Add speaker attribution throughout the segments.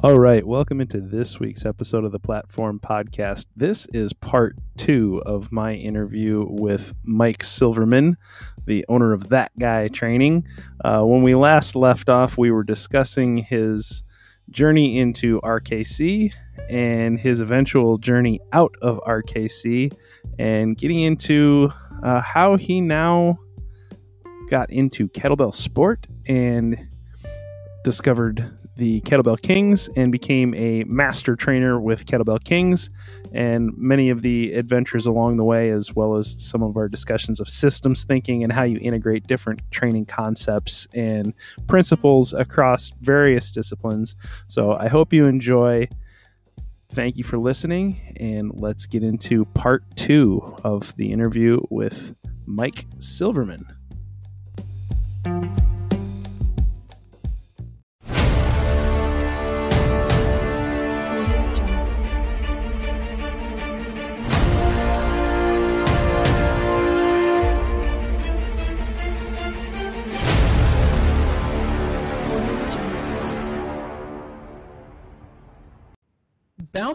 Speaker 1: All right, welcome into this week's episode of the Platform Podcast. This is part two of my interview with Mike Silverman, the owner of That Guy Training. Uh, when we last left off, we were discussing his journey into RKC and his eventual journey out of RKC and getting into uh, how he now got into kettlebell sport and discovered the Kettlebell Kings and became a master trainer with Kettlebell Kings and many of the adventures along the way, as well as some of our discussions of systems thinking and how you integrate different training concepts and principles across various disciplines. So I hope you enjoy. Thank you for listening, and let's get into part two of the interview with Mike Silverman.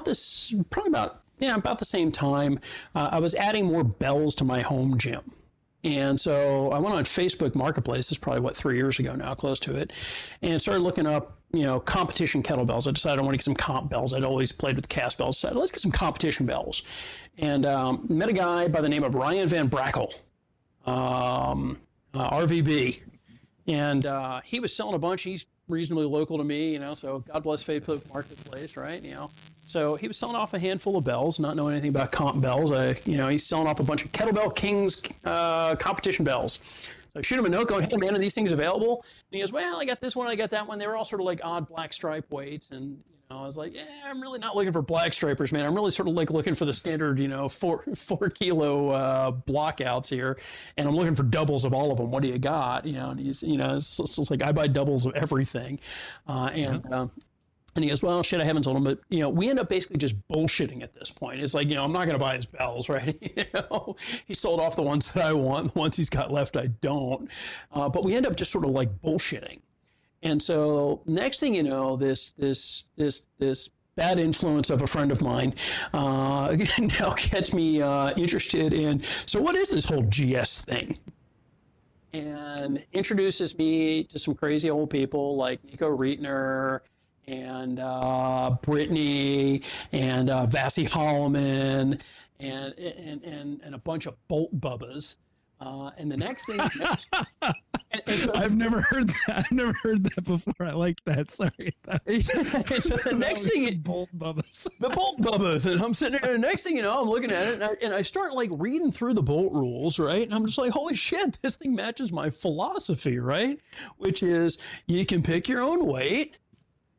Speaker 2: About this, probably about yeah, about the same time, uh, I was adding more bells to my home gym. And so I went on Facebook Marketplace, this is probably what, three years ago now, close to it, and started looking up, you know, competition kettlebells. I decided I want to get some comp bells. I'd always played with cast bells. So let's get some competition bells. And um, met a guy by the name of Ryan Van Brackle, um, uh, RVB. And uh, he was selling a bunch. He's reasonably local to me, you know, so God bless Facebook Marketplace, right? You know, so he was selling off a handful of bells, not knowing anything about comp bells. I, you know, he's selling off a bunch of Kettlebell Kings uh, competition bells. So I shoot him a note going, hey man, are these things available? And he goes, well, I got this one, I got that one. They were all sort of like odd black stripe weights. And, I was like, yeah, I'm really not looking for black stripers, man. I'm really sort of like looking for the standard, you know, four, four kilo uh, blockouts here. And I'm looking for doubles of all of them. What do you got? You know, and he's, you know, it's, it's like I buy doubles of everything. Uh, and, uh, and he goes, well, shit, I haven't told him, but you know, we end up basically just bullshitting at this point. It's like, you know, I'm not going to buy his bells, right? you know, he sold off the ones that I want. The ones he's got left, I don't. Uh, but we end up just sort of like bullshitting. And so next thing you know, this this this this bad influence of a friend of mine uh, now gets me uh, interested in. So what is this whole GS thing? And introduces me to some crazy old people like Nico Rietner and uh, Brittany and uh, Vassie Holloman and, and, and, and a bunch of bolt bubbas. Uh, and the next thing,
Speaker 3: and, and so, I've never heard that. I've never heard that before. I like that. Sorry.
Speaker 2: so the next thing,
Speaker 3: the bolt bubbas,
Speaker 2: the bolt bubbas, and I'm sitting there. And the next thing you know, I'm looking at it, and I, and I start like reading through the bolt rules, right? And I'm just like, holy shit, this thing matches my philosophy, right? Which is you can pick your own weight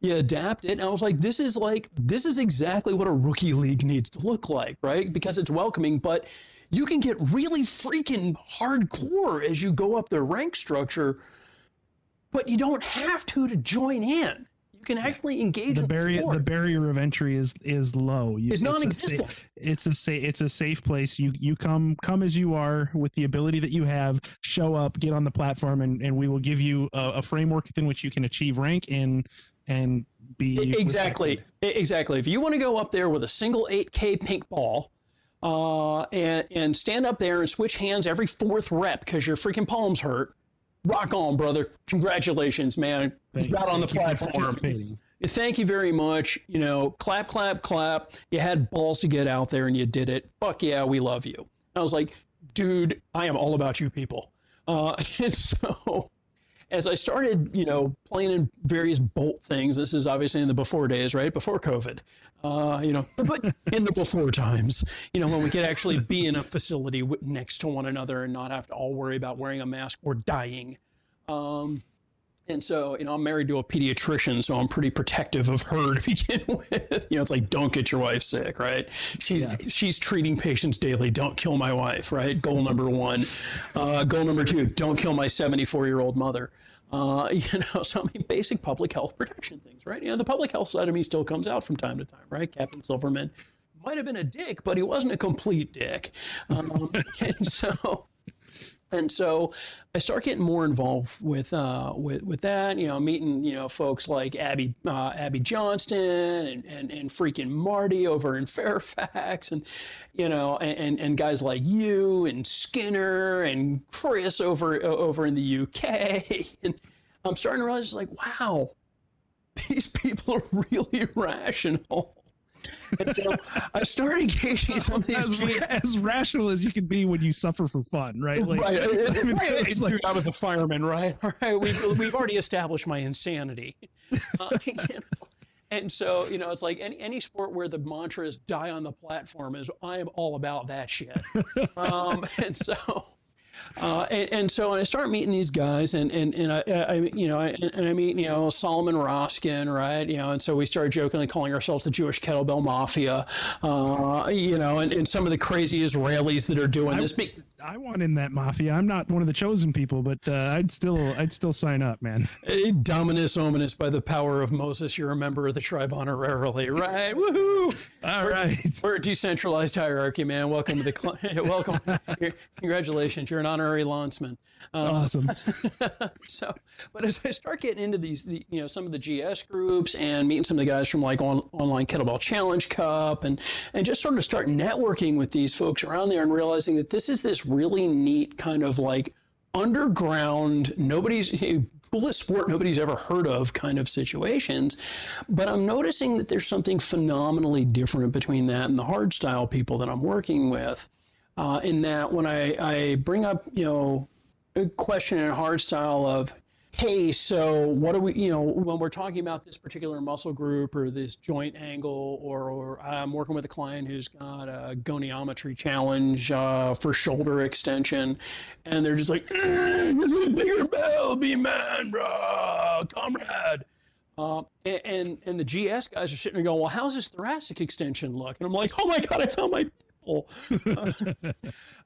Speaker 2: you adapt it. And I was like, this is like, this is exactly what a rookie league needs to look like, right? Because it's welcoming, but you can get really freaking hardcore as you go up the rank structure, but you don't have to to join in. You can actually engage
Speaker 3: the barrier. The, the barrier of entry is is low.
Speaker 2: You, it's, it's non-existent.
Speaker 3: A, it's a safe. It's a safe place. You you come come as you are with the ability that you have. Show up, get on the platform, and, and we will give you a, a framework within which you can achieve rank and and be
Speaker 2: exactly respected. exactly. If you want to go up there with a single 8K pink ball. Uh, and, and stand up there and switch hands every fourth rep because your freaking palms hurt. Rock on, brother. Congratulations, man. Thanks. You got on the platform. Thank you very much. You know, clap, clap, clap. You had balls to get out there and you did it. Fuck yeah, we love you. And I was like, dude, I am all about you people. Uh, and so as I started, you know, playing in various bolt things, this is obviously in the before days, right? Before COVID, uh, you know, but in the before times, you know, when we could actually be in a facility next to one another and not have to all worry about wearing a mask or dying. Um, and so, you know, I'm married to a pediatrician, so I'm pretty protective of her to begin with. you know, it's like, don't get your wife sick, right? She's yeah. she's treating patients daily. Don't kill my wife, right? Goal number one. Uh, goal number two: don't kill my 74 year old mother. Uh, you know, so I mean, basic public health protection things, right? You know, the public health side of me still comes out from time to time, right? Captain Silverman might have been a dick, but he wasn't a complete dick. Um, and so And so I start getting more involved with uh, with with that. You know, meeting you know folks like Abby uh, Abby Johnston and, and and freaking Marty over in Fairfax, and you know, and and guys like you and Skinner and Chris over over in the UK. And I'm starting to realize like, wow, these people are really rational. And so I started engaging some of these
Speaker 3: as, as, rational as you can be when you suffer for fun, right?
Speaker 2: Like, right. I mean, right. Like, I was a fireman, right? All right. We've, we've already established my insanity. Uh, you know? And so, you know, it's like any, any sport where the mantra is die on the platform is I am all about that shit. Um, and so, uh, and, and, so I start meeting these guys, and and and I, I you know, I, and I meet you know Solomon Roskin, right? You know, and so we started jokingly calling ourselves the Jewish kettlebell mafia, uh, you know, and, and some of the crazy Israelis that are doing
Speaker 3: I,
Speaker 2: this.
Speaker 3: I want in that mafia. I'm not one of the chosen people, but uh, I'd still I'd still sign up, man.
Speaker 2: Dominus ominous by the power of Moses. You're a member of the tribe honorarily, right? Woohoo!
Speaker 3: All right,
Speaker 2: we're, we're a decentralized hierarchy, man. Welcome to the welcome. Congratulations, you're an honorary landsman.
Speaker 3: Um, awesome.
Speaker 2: so, but as I start getting into these, the, you know, some of the GS groups and meeting some of the guys from like on, online kettlebell challenge cup and and just sort of start networking with these folks around there and realizing that this is this really neat kind of like underground, nobody's coolest sport nobody's ever heard of kind of situations. But I'm noticing that there's something phenomenally different between that and the hardstyle people that I'm working with. Uh, in that when I, I bring up, you know, a question in a hardstyle of, hey, so what are we, you know, when we're talking about this particular muscle group or this joint angle, or, or I'm working with a client who's got a goniometry challenge uh, for shoulder extension, and they're just like, a bigger bell, be man, bro, comrade. Uh, and, and, and the GS guys are sitting there going, well, how's this thoracic extension look? And I'm like, oh my god, I found my people.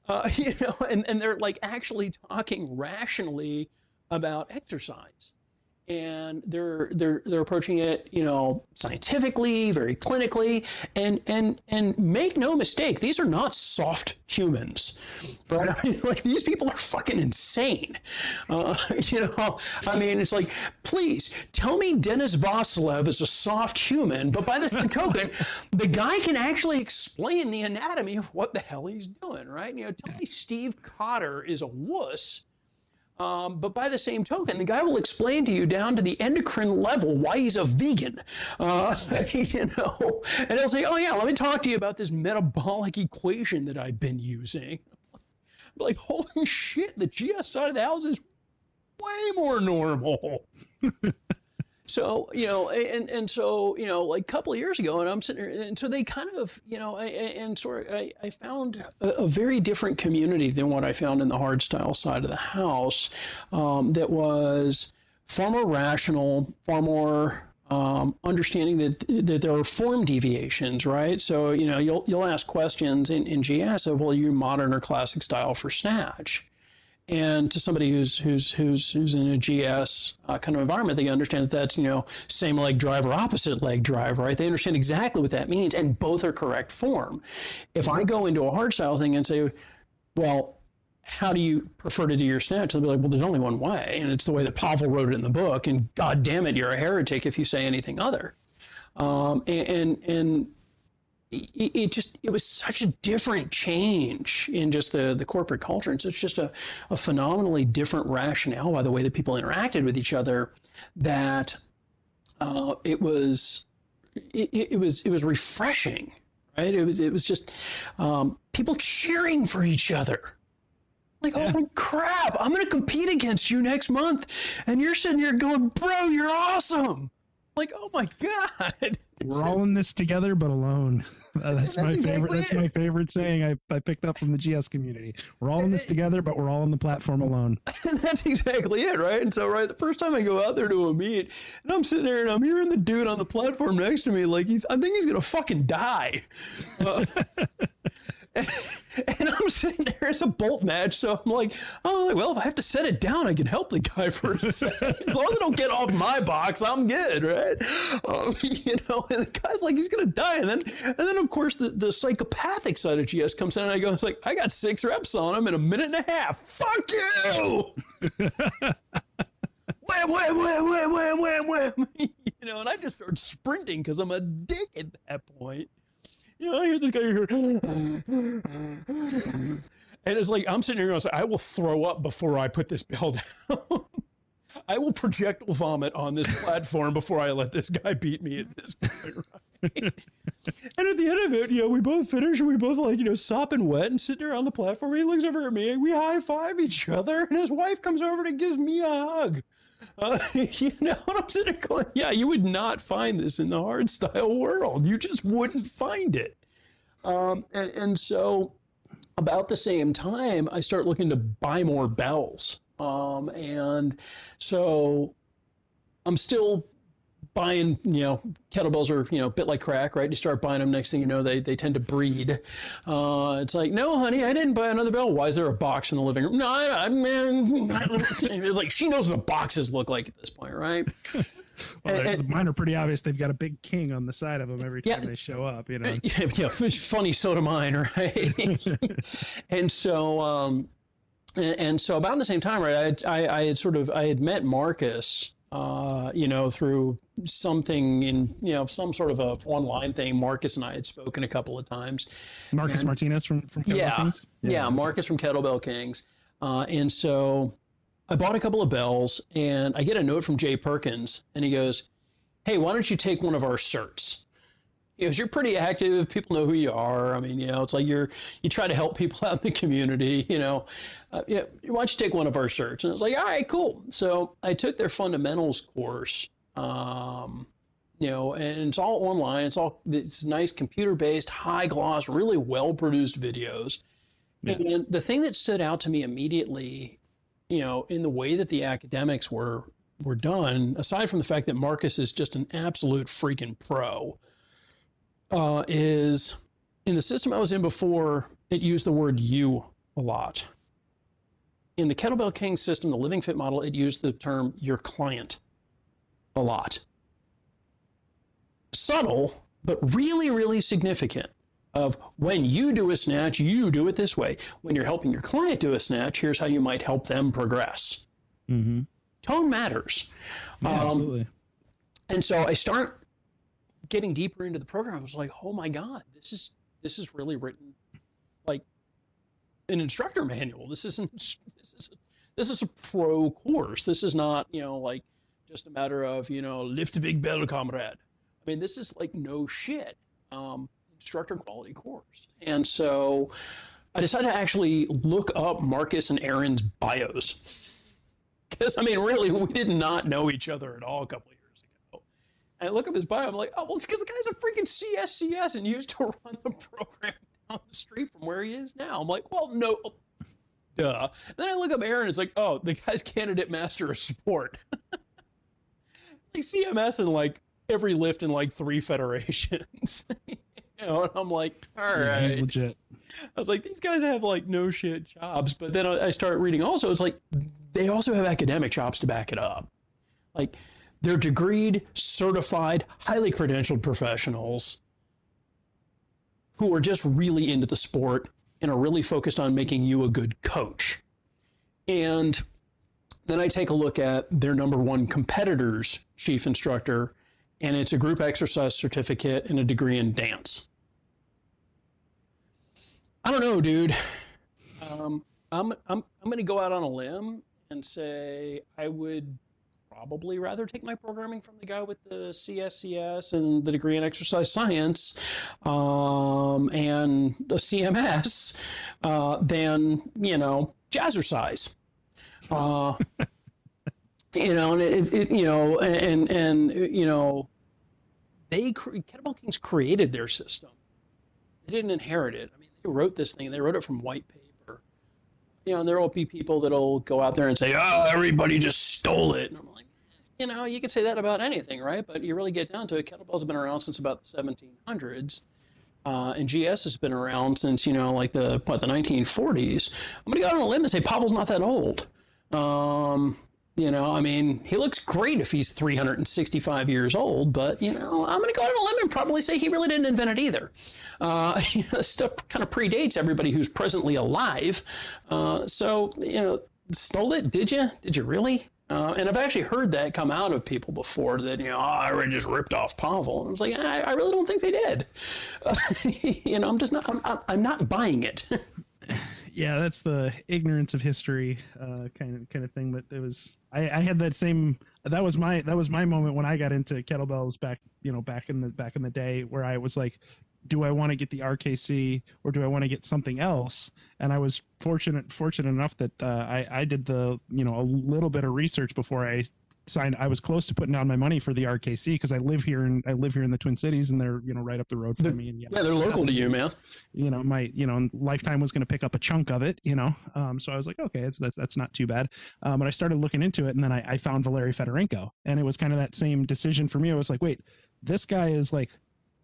Speaker 2: uh, you know, and, and they're like actually talking rationally about exercise. And they're they're they're approaching it you know scientifically very clinically. And and and make no mistake these are not soft humans right? I mean, like these people are fucking insane. Uh, you know i mean it's like please tell me Denis Vasilev is a soft human but by the same token the guy can actually explain the anatomy of what the hell he's doing right? You know tell me steve cotter is a wuss um, but by the same token, the guy will explain to you down to the endocrine level why he's a vegan. Uh, you know, and he'll say, "Oh yeah, let me talk to you about this metabolic equation that I've been using." like, holy shit, the GS side of the house is way more normal. So, you know, and, and so, you know, like a couple of years ago, and I'm sitting there, and so they kind of, you know, I, and sort of, I, I found a, a, very different community than what I found in the hard style side of the house um, that was far more rational, far more um, understanding that that there are form deviations, right? So you know you'll you'll ask questions in, in GS of well, you modern or classic style for snatch? And to somebody who's who's who's who's in a GS uh, kind of environment, they understand that that's you know same leg drive or opposite leg drive, right? They understand exactly what that means, and both are correct form. If I go into a hard style thing and say, well, how do you prefer to do your snatch? They'll be like, well, there's only one way, and it's the way that Pavel wrote it in the book. And God damn it, you're a heretic if you say anything other. Um, and, and and it, it, just it was such a different change in just the the corporate culture and so it's just a, a phenomenally different rationale by the way that people interacted with each other that uh, it was it, it, was it was refreshing right it was it was just um, people cheering for each other like, oh yeah. oh my crap, I'm going to compete against you next month. And you're sitting here going, bro, you're awesome. Like, oh my God.
Speaker 3: We're all in this together, but alone. Uh, that's, that's, my exactly favorite. It. That's my favorite saying I, I picked up from the GS community. We're all in this together, but we're all on the platform alone.
Speaker 2: that's exactly it, right? And so, right, the first time I go out there to a meet, and I'm sitting there and I'm hearing the dude on the platform next to me, like, I think he's gonna fucking die. Uh, and I'm sitting there. It's a bolt match, so I'm like, oh, well, if I have to set it down, I can help the guy for a second. As long as I don't get off my box, I'm good, right? Um, you know, and the guy's like, he's gonna die, and then, and then of course the, the psychopathic side of GS comes in, and I go, it's like, I got six reps on him in a minute and a half. Fuck you! wham, wham, wham, wham, wham, wham, wham. you know, and I just start sprinting because I'm a dick at that point. You know, I hear this guy here, and it's like I'm sitting here going, I will throw up before I put this bell down. I will projectile vomit on this platform before I let this guy beat me at this point. And at the end of it, you know, we both finish and we both like, you know, sopping wet and sitting there on the platform. He looks over at me and we high five each other. And his wife comes over and gives me a hug. Uh, you know, and I'm going, yeah, you would not find this in the hard style world. You just wouldn't find it. Um, and, and so about the same time, I start looking to buy more bells. Um, and so I'm still buying, you know, kettlebells are, you know, a bit like crack, right? You start buying them, next thing you know, they, they tend to breed. Uh, it's like, no, honey, I didn't buy another bell. Why is there a box in the living room? No, I, I man, it's like she knows what the boxes look like at this point, right?
Speaker 3: Well,
Speaker 2: And-
Speaker 3: mine are pretty obvious. They've got a big king on the side of them every
Speaker 2: Yeah.
Speaker 3: time they show up. You know,
Speaker 2: yeah, yeah, funny, so do mine, right? and so, um, and, and so about the same time, right? I, I, I had sort of I had met Marcus, uh, you know, through something in you know some sort of a online thing. Marcus and I had spoken a couple of times.
Speaker 3: Marcus Martinez from from Kettlebell
Speaker 2: Yeah,
Speaker 3: Kings?
Speaker 2: yeah, Marcus from Kettlebell Kings, uh, and so I bought a couple of bells, and I get a note from Jay Perkins, and he goes, "Hey, why don't you take one of our certs?" He goes, "You're pretty active. People know who you are. I mean, you know, it's like you're you try to help people out in the community. You know, uh, yeah, why don't you take one of our certs?" And I was like, "All right, cool." So I took their fundamentals course. Um, you know, and it's all online. It's all it's nice computer based, high gloss, really well produced videos. Yeah. And the thing that stood out to me immediately, you know, in the way that the academics were were done, aside from the fact that Marcus is just an absolute freaking pro, uh, is in the system I was in before, it used the word you a lot. In the Kettlebell King system, the Living Fit model, it used the term your client a lot. Subtle, but really, really significant of when you do a snatch, you do it this way. When you're helping your client do a snatch, here's how you might help them progress.
Speaker 3: Mm-hmm.
Speaker 2: Tone matters.
Speaker 3: Yeah,
Speaker 2: Um,
Speaker 3: absolutely.
Speaker 2: And so I start getting deeper into the program. I was like, oh my God, this is this is really written like an instructor manual. This isn't this is this is a pro course. This is not, you know, like just a matter of, you know, lift a big bell, comrade. I mean, this is like no shit. Um, instructor quality course. And so I decided to actually look up Marcus and Aaron's bios. Because, I mean, really, we did not know each other at all a couple years. And I look up his bio, I'm like, oh, well, it's because the guy's a freaking CSCS and used to run the program down the street from where he is now. I'm like, well, no, duh. then I look up Aaron, it's like, oh, the guy's candidate master of sport. like CMS and like every lift in like three federations. you know, and I'm like, all
Speaker 3: Yeah, he's legit.
Speaker 2: I was like, these guys have like no shit jobs. But then I I start reading also, it's like they also have academic jobs to back it up. Like they're degreed, certified, highly credentialed professionals who are just really into the sport and are really focused on making you a good coach. And then I take a look at their number one competitor's chief instructor, and it's a group exercise certificate and a degree in dance. I don't know, dude. Um, I'm I'm I'm going to go out on a limb and say I would probably rather take my programming from the guy with the CSCS and the degree in exercise science um, and a CMS uh, than you know jazzercise. Uh, you know, and it, it you know, and and you know, they Kettlebell Kings created their system. They didn't inherit it. I mean, they wrote this thing. They wrote it from white paper. You know, and there will be people that'll go out there and say, "Oh, everybody just stole it." And I'm like, you know, you could say that about anything, right? But you really get down to it, kettlebells have been around since about the 1700s. uh, and GS has been around since you know like the what the 1940s. I'm gonna go out on a limb and say Pavel's not that old. Um, you know, I mean, he looks great if he's 365 years old, but you know, I'm going to go out on a limb and probably say he really didn't invent it either. Uh, you know, stuff kind of predates everybody who's presently alive. Uh, so, you know, stole it? Did you? Did you really? Uh, and I've actually heard that come out of people before that, you know, oh, I already just ripped off Pavel. And I was like, I, I really don't think they did. you know, I'm just not, I'm, I'm not buying it.
Speaker 3: yeah, that's the ignorance of history uh, kind of kind of thing. But it was I, I had that same that was my that was my moment when I got into kettlebells back you know back in the back in the day where I was like, do I want to get the RKC or do I want to get something else? And I was fortunate fortunate enough that uh, I I did the you know a little bit of research before I signed. I was close to putting down my money for the RKC because I live here and I live here in the Twin Cities and they're you know right up the road from me. And
Speaker 2: yeah, yeah, they're local to you, man.
Speaker 3: You know, my you know lifetime was going to pick up a chunk of it. You know, um, so I was like, okay, it's, that's that's not too bad. Um, but I started looking into it and then I, I found Valery Fedorenko and it was kind of that same decision for me. I was like, wait, this guy is like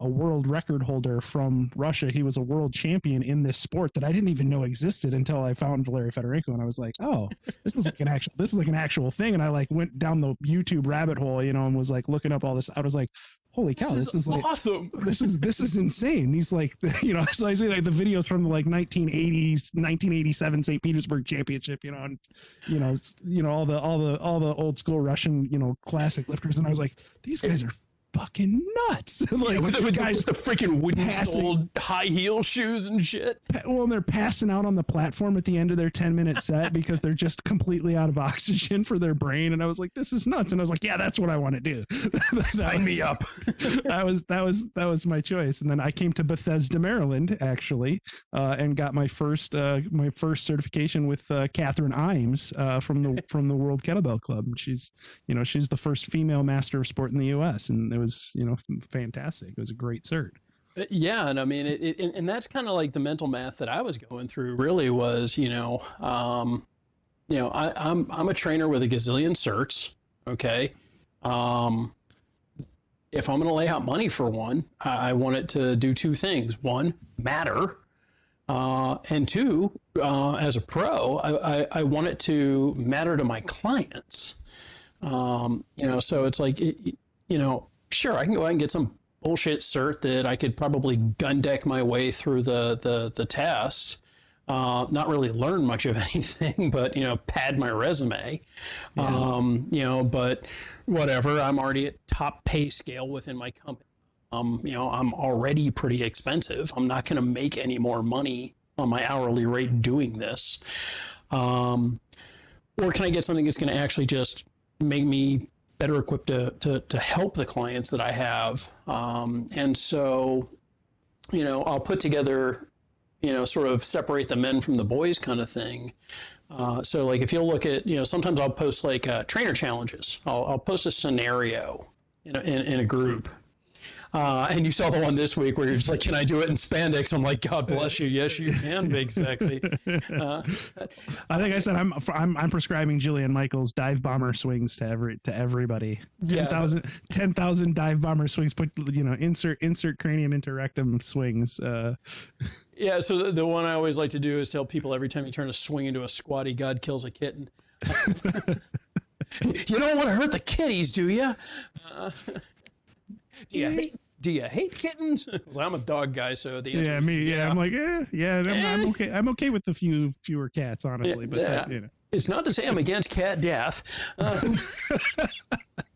Speaker 3: a world record holder from Russia. He was a world champion in this sport that I didn't even know existed until I found Valery Fedorenko, and I was like, "Oh, this is like an actual, this is like an actual thing." And I like went down the YouTube rabbit hole, you know, and was like looking up all this. I was like, "Holy cow, this,
Speaker 2: this
Speaker 3: is,
Speaker 2: is, like awesome!
Speaker 3: This is this is insane." These like, you know, so I see like the videos from the like 1980s, 1987 St. Petersburg Championship, you know, and you know, you know all the all the all the old school Russian, you know, classic lifters, and I was like, these guys are fucking nuts. like
Speaker 2: yeah, with, the, with, guys with the freaking wooden soled high heel shoes and shit.
Speaker 3: Well, and they're passing out on the platform at the end of their 10 minute set because they're just completely out of oxygen for their brain. And I was like, this is nuts. And I was like, yeah, that's what I want to do.
Speaker 2: Sign was, me up.
Speaker 3: that was, that was, that was my choice. And then I came to Bethesda, Maryland, actually, uh, and got my first, uh, my first certification with uh, Catherine Imes uh, from the, from the World Kettlebell Club. And she's, you know, she's the first female master of sport in the U.S. And it was was you know fantastic. It was a great cert.
Speaker 2: Uh, yeah, and I mean, it, it and that's kind of like the mental math that I was going through. Really was, you know, um, you know, I, I'm I'm a trainer with a gazillion certs. Okay, um, if I'm going to lay out money for one, I, I want it to do two things: one, matter, uh, and two, uh, as a pro, I, I, I, want it to matter to my clients. Um, you know, so it's like, it, you know, sure, I can go out and get some bullshit cert that I could probably gun deck my way through the the the test. Uh, not really learn much of anything, but you know, pad my resume. Yeah. Um, you know, but whatever. I'm already at top pay scale within my company. Um, you know, I'm already pretty expensive. I'm not going to make any more money on my hourly rate doing this. Um, or can I get something that's going to actually just make me better equipped to, to, to help the clients that I have. Um, and so, you know, I'll put together, you know, sort of separate the men from the boys kind of thing. Uh, so, like, if you'll look at, you know, sometimes I'll post like uh, trainer challenges. I'll, I'll post a scenario in a, in, in a group uh, and you saw the one this week where you're just like, "Can I do it in spandex?" I'm like, "God bless you. Yes, you can, big sexy." Uh,
Speaker 3: I think I said I'm, I'm I'm prescribing Jillian Michaels dive bomber swings to every to everybody. 10,000 yeah. 10, dive bomber swings. Put you know insert insert cranium into rectum swings. Uh,
Speaker 2: yeah. So the, the one I always like to do is tell people every time you turn a swing into a squatty, God kills a kitten. you don't want to hurt the kitties, do you? Uh, do you hate do you hate kittens? I'm a dog guy, so the
Speaker 3: answer yeah, me, yeah. yeah. I'm like, eh, yeah, I'm, I'm, okay. I'm okay with the few fewer cats, honestly. But yeah. you know,
Speaker 2: it's not to say I'm against cat death. Uh,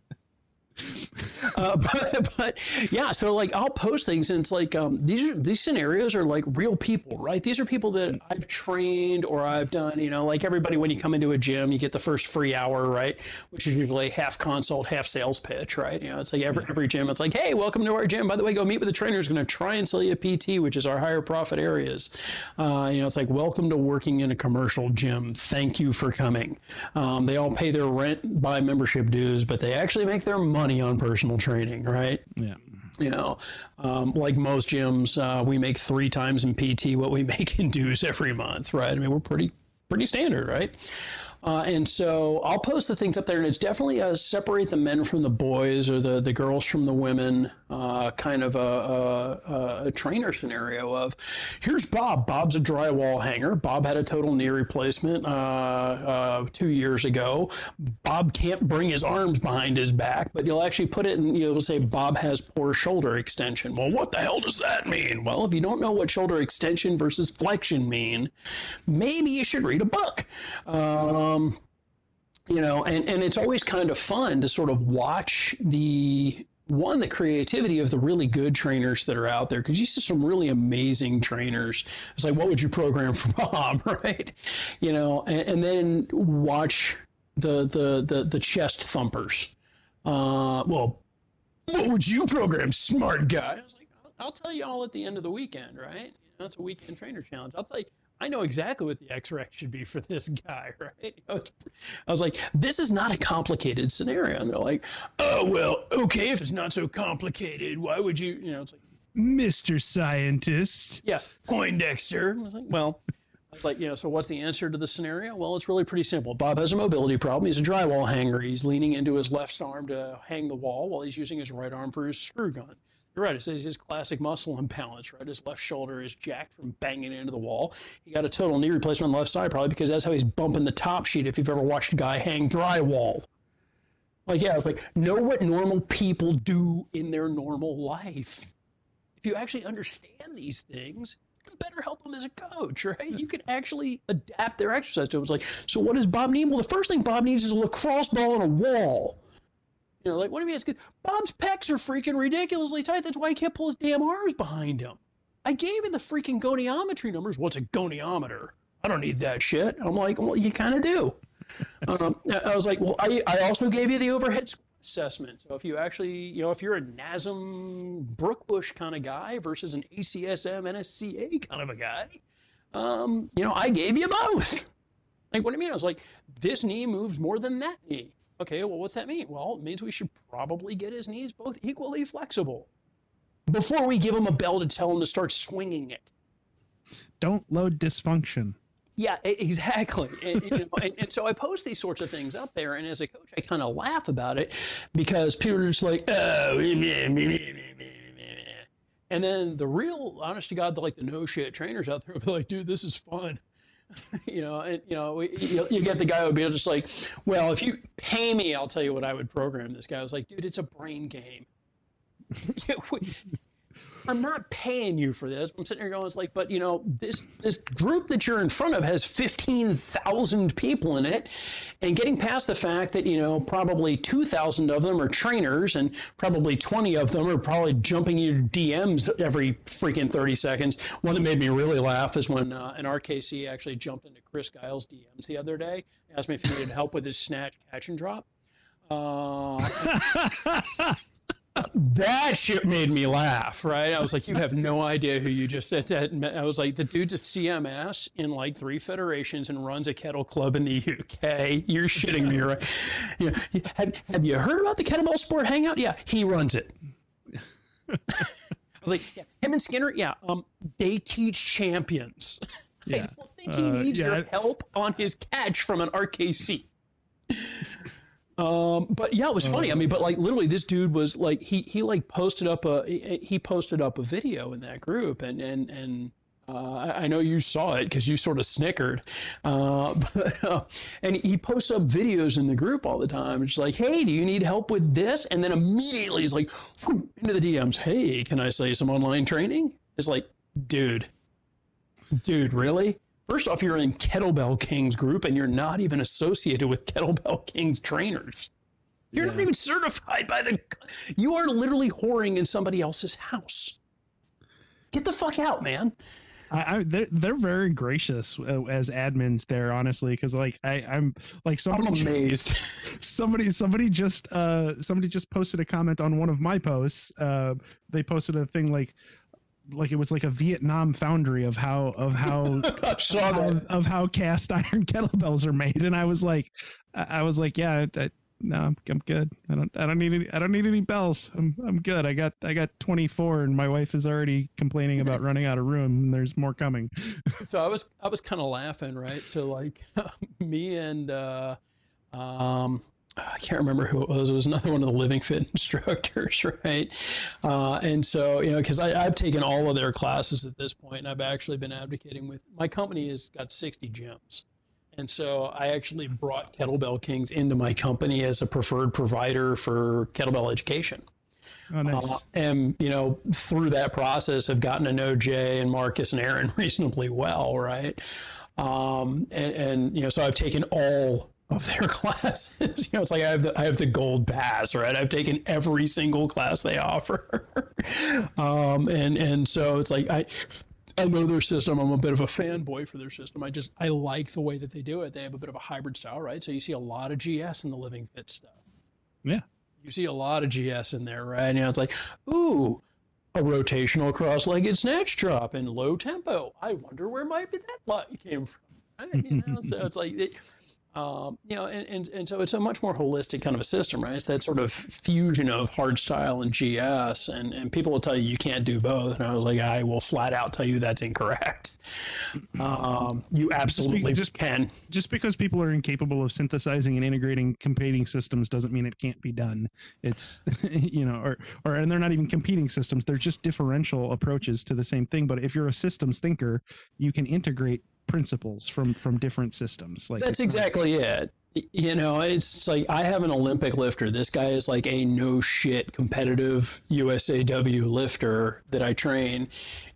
Speaker 2: uh, but, but, yeah, so like I'll post things, and it's like um, these are these scenarios are like real people, right? These are people that I've trained or I've done. You know, like everybody when you come into a gym, you get the first free hour, right? Which is usually half consult, half sales pitch, right? You know, it's like every every gym, it's like, hey, welcome to our gym. By the way, go meet with the trainer who's going to try and sell you a PT, which is our higher profit areas. Uh, you know, it's like welcome to working in a commercial gym. Thank you for coming. Um, they all pay their rent by membership dues, but they actually make their money on personal training, right?
Speaker 3: Yeah.
Speaker 2: You know, um, like most gyms, uh, we make three times in PT what we make in dues every month, right? I mean, we're pretty pretty standard, right? Uh, and so I'll post the things up there, and it's definitely a separate the men from the boys or the, the girls from the women uh, kind of a, a, a, trainer scenario of here's Bob. Bob's a drywall hanger. Bob had a total knee replacement uh, uh two years ago. Bob can't bring his arms behind his back, but you'll actually put it and you'll say Bob has poor shoulder extension. Well, what the hell does that mean? Well, if you don't know what shoulder extension versus flexion mean, maybe you should read a book. Um, you know, and, and it's always kind of fun to sort of watch the one the creativity of the really good trainers that are out there because you see some really amazing trainers. It's like what would you program for bob right? You know and, and then watch the the the, the chest thumpers. Uh, well what would you program smart guy? I was like I'll, I'll tell you all at the end of the weekend right? You know, it's a weekend trainer challenge. I'll tell you I know exactly what the X-ray should be for this guy, right? I was like, this is not a complicated scenario. And they're like, oh, well, okay, if it's not so complicated, why would you, you know, it's like,
Speaker 3: Mr. Scientist.
Speaker 2: Yeah, Poindexter. I was like, well, I was like, you know, so what's the answer to the scenario? Well, it's really pretty simple. Bob has a mobility problem. He's a drywall hanger. He's leaning into his left arm to hang the wall while he's using his right arm for his screw gun. You're right. It's his classic muscle imbalance, right? His left shoulder is jacked from banging into the wall. He got a total knee replacement on the left side, probably because that's how he's bumping the top sheet if you've ever watched a guy hang drywall. Like, yeah, it's like, know what normal people do in their normal life. If you actually understand these things, you can better help them as a coach, right? You can actually adapt their exercise to it. It's like, so what does Bob need? Well, the first thing Bob needs is a lacrosse ball and a wall. You know, like, what do you mean it's good? Bob's pecs are freaking ridiculously tight. That's why he can't pull his damn arms behind him. I gave him the freaking goniometry numbers. What's a goniometer? I don't need that shit. I'm like, well, you kind of do. um, I was like, well, I, I also gave you the overhead assessment. So if you actually, you know, if you're a NASM Brookbush kind of guy versus an ACSM NSCA kind of a guy, um, you know, I gave you both. Like, what do you mean? I was like, this knee moves more than that knee. Okay, well, what's that mean? Well, it means we should probably get his knees both equally flexible before we give him a bell to tell him to start swinging it.
Speaker 3: Don't load dysfunction.
Speaker 2: Yeah, exactly. and, you know, and, and, so I post these sorts of things up there, and as a coach, I kind of laugh about it because people are just like, oh, and then the real, honest to God, the, like the no shit trainers out there will be like, dude, this is fun. you know, and, you know, you, you get the guy who would be just like, well, if you pay me, I'll tell you what I would program this guy. Was like, dude, it's a brain game. I'm not paying you for this. I'm sitting here going, it's like, but you know, this this group that you're in front of has 15,000 people in it, and getting past the fact that you know probably 2,000 of them are trainers, and probably 20 of them are probably jumping your DMs every freaking 30 seconds. One that made me really laugh is when uh, an RKC actually jumped into Chris Giles' DMs the other day, asked me if he needed help with his snatch, catch, and drop. Uh, that shit made me laugh, right? I was like, you have no idea who you just said. I was like, the dude's a CMS in like three federations and runs a kettle club in the UK. You're shitting me, right? Yeah. Have, have you heard about the kettlebell sport hangout? Yeah, he runs it. I was like, yeah, him and Skinner, yeah, um, they teach champions. Yeah. I don't think he uh, needs yeah. your help on his catch from an RKC. Um, but yeah, it was funny. I mean, but like literally, this dude was like he he like posted up a he posted up a video in that group, and and and uh, I know you saw it because you sort of snickered. Uh, but, uh, and he posts up videos in the group all the time. It's like, hey, do you need help with this? And then immediately he's like, into the DMs, hey, can I say some online training? It's like, dude, dude, really? First off, you're in Kettlebell Kings group and you're not even associated with Kettlebell Kings trainers. You're yeah. not even certified by the. You are literally whoring in somebody else's house. Get the fuck out, man.
Speaker 3: I, I they're, they're very gracious uh, as admins there, honestly, because like I, I'm like somebody
Speaker 2: I'm amazed.
Speaker 3: somebody somebody just uh somebody just posted a comment on one of my posts. Uh, they posted a thing like like it was like a Vietnam foundry of how of how, how of how cast iron kettlebells are made, and I was like, I was like, yeah, I, no, I'm, I'm good. I don't I don't need any I don't need any bells. I'm I'm good. I got I got 24 and my wife is already complaining about running out of room and there's more coming.
Speaker 2: so I was I was kind of laughing, right? So like me and uh um I can't remember who it was. It was another one of the Living Fit instructors, right? Uh, and so, you know, because I've taken all of their classes at this point, and I've actually been advocating with my company has got 60 gyms. And so I actually brought Kettlebell Kings into my company as a preferred provider for kettlebell education.
Speaker 3: Oh, nice. Uh,
Speaker 2: and you know, through that process, have gotten to know Jay and Marcus and Aaron reasonably well, right? Um, and, and you know, so I've taken all of their classes. you know, it's like I have the I have the gold pass, right? I've taken every single class they offer, um, and and so it's like I. I know their system. I'm a bit of a fanboy for their system. I just I like the way that they do it. They have a bit of a hybrid style, right? So you see a lot of GS in the Living Fit stuff.
Speaker 3: Yeah,
Speaker 2: you see a lot of GS in there, right? You know, it's like, ooh, a rotational cross-legged snatch drop in low tempo. I wonder where might be that came from. Right? You know, so it's like. It, um, you know, and, and, and so it's a much more holistic kind of a system, right? It's that sort of fusion of hard style and GS, and, and people will tell you you can't do both. And I was like, I will flat out tell you that's incorrect. Um, you absolutely just, be, just can.
Speaker 3: Just because people are incapable of synthesizing and integrating competing systems doesn't mean it can't be done. It's, you know, or, or, and they're not even competing systems. They're just differential approaches to the same thing. But if you're a systems thinker, you can integrate principles from from different systems
Speaker 2: like that's exactly it. You know it's like i have an olympic lifter. This guy is like a no shit competitive usaw lifter that i train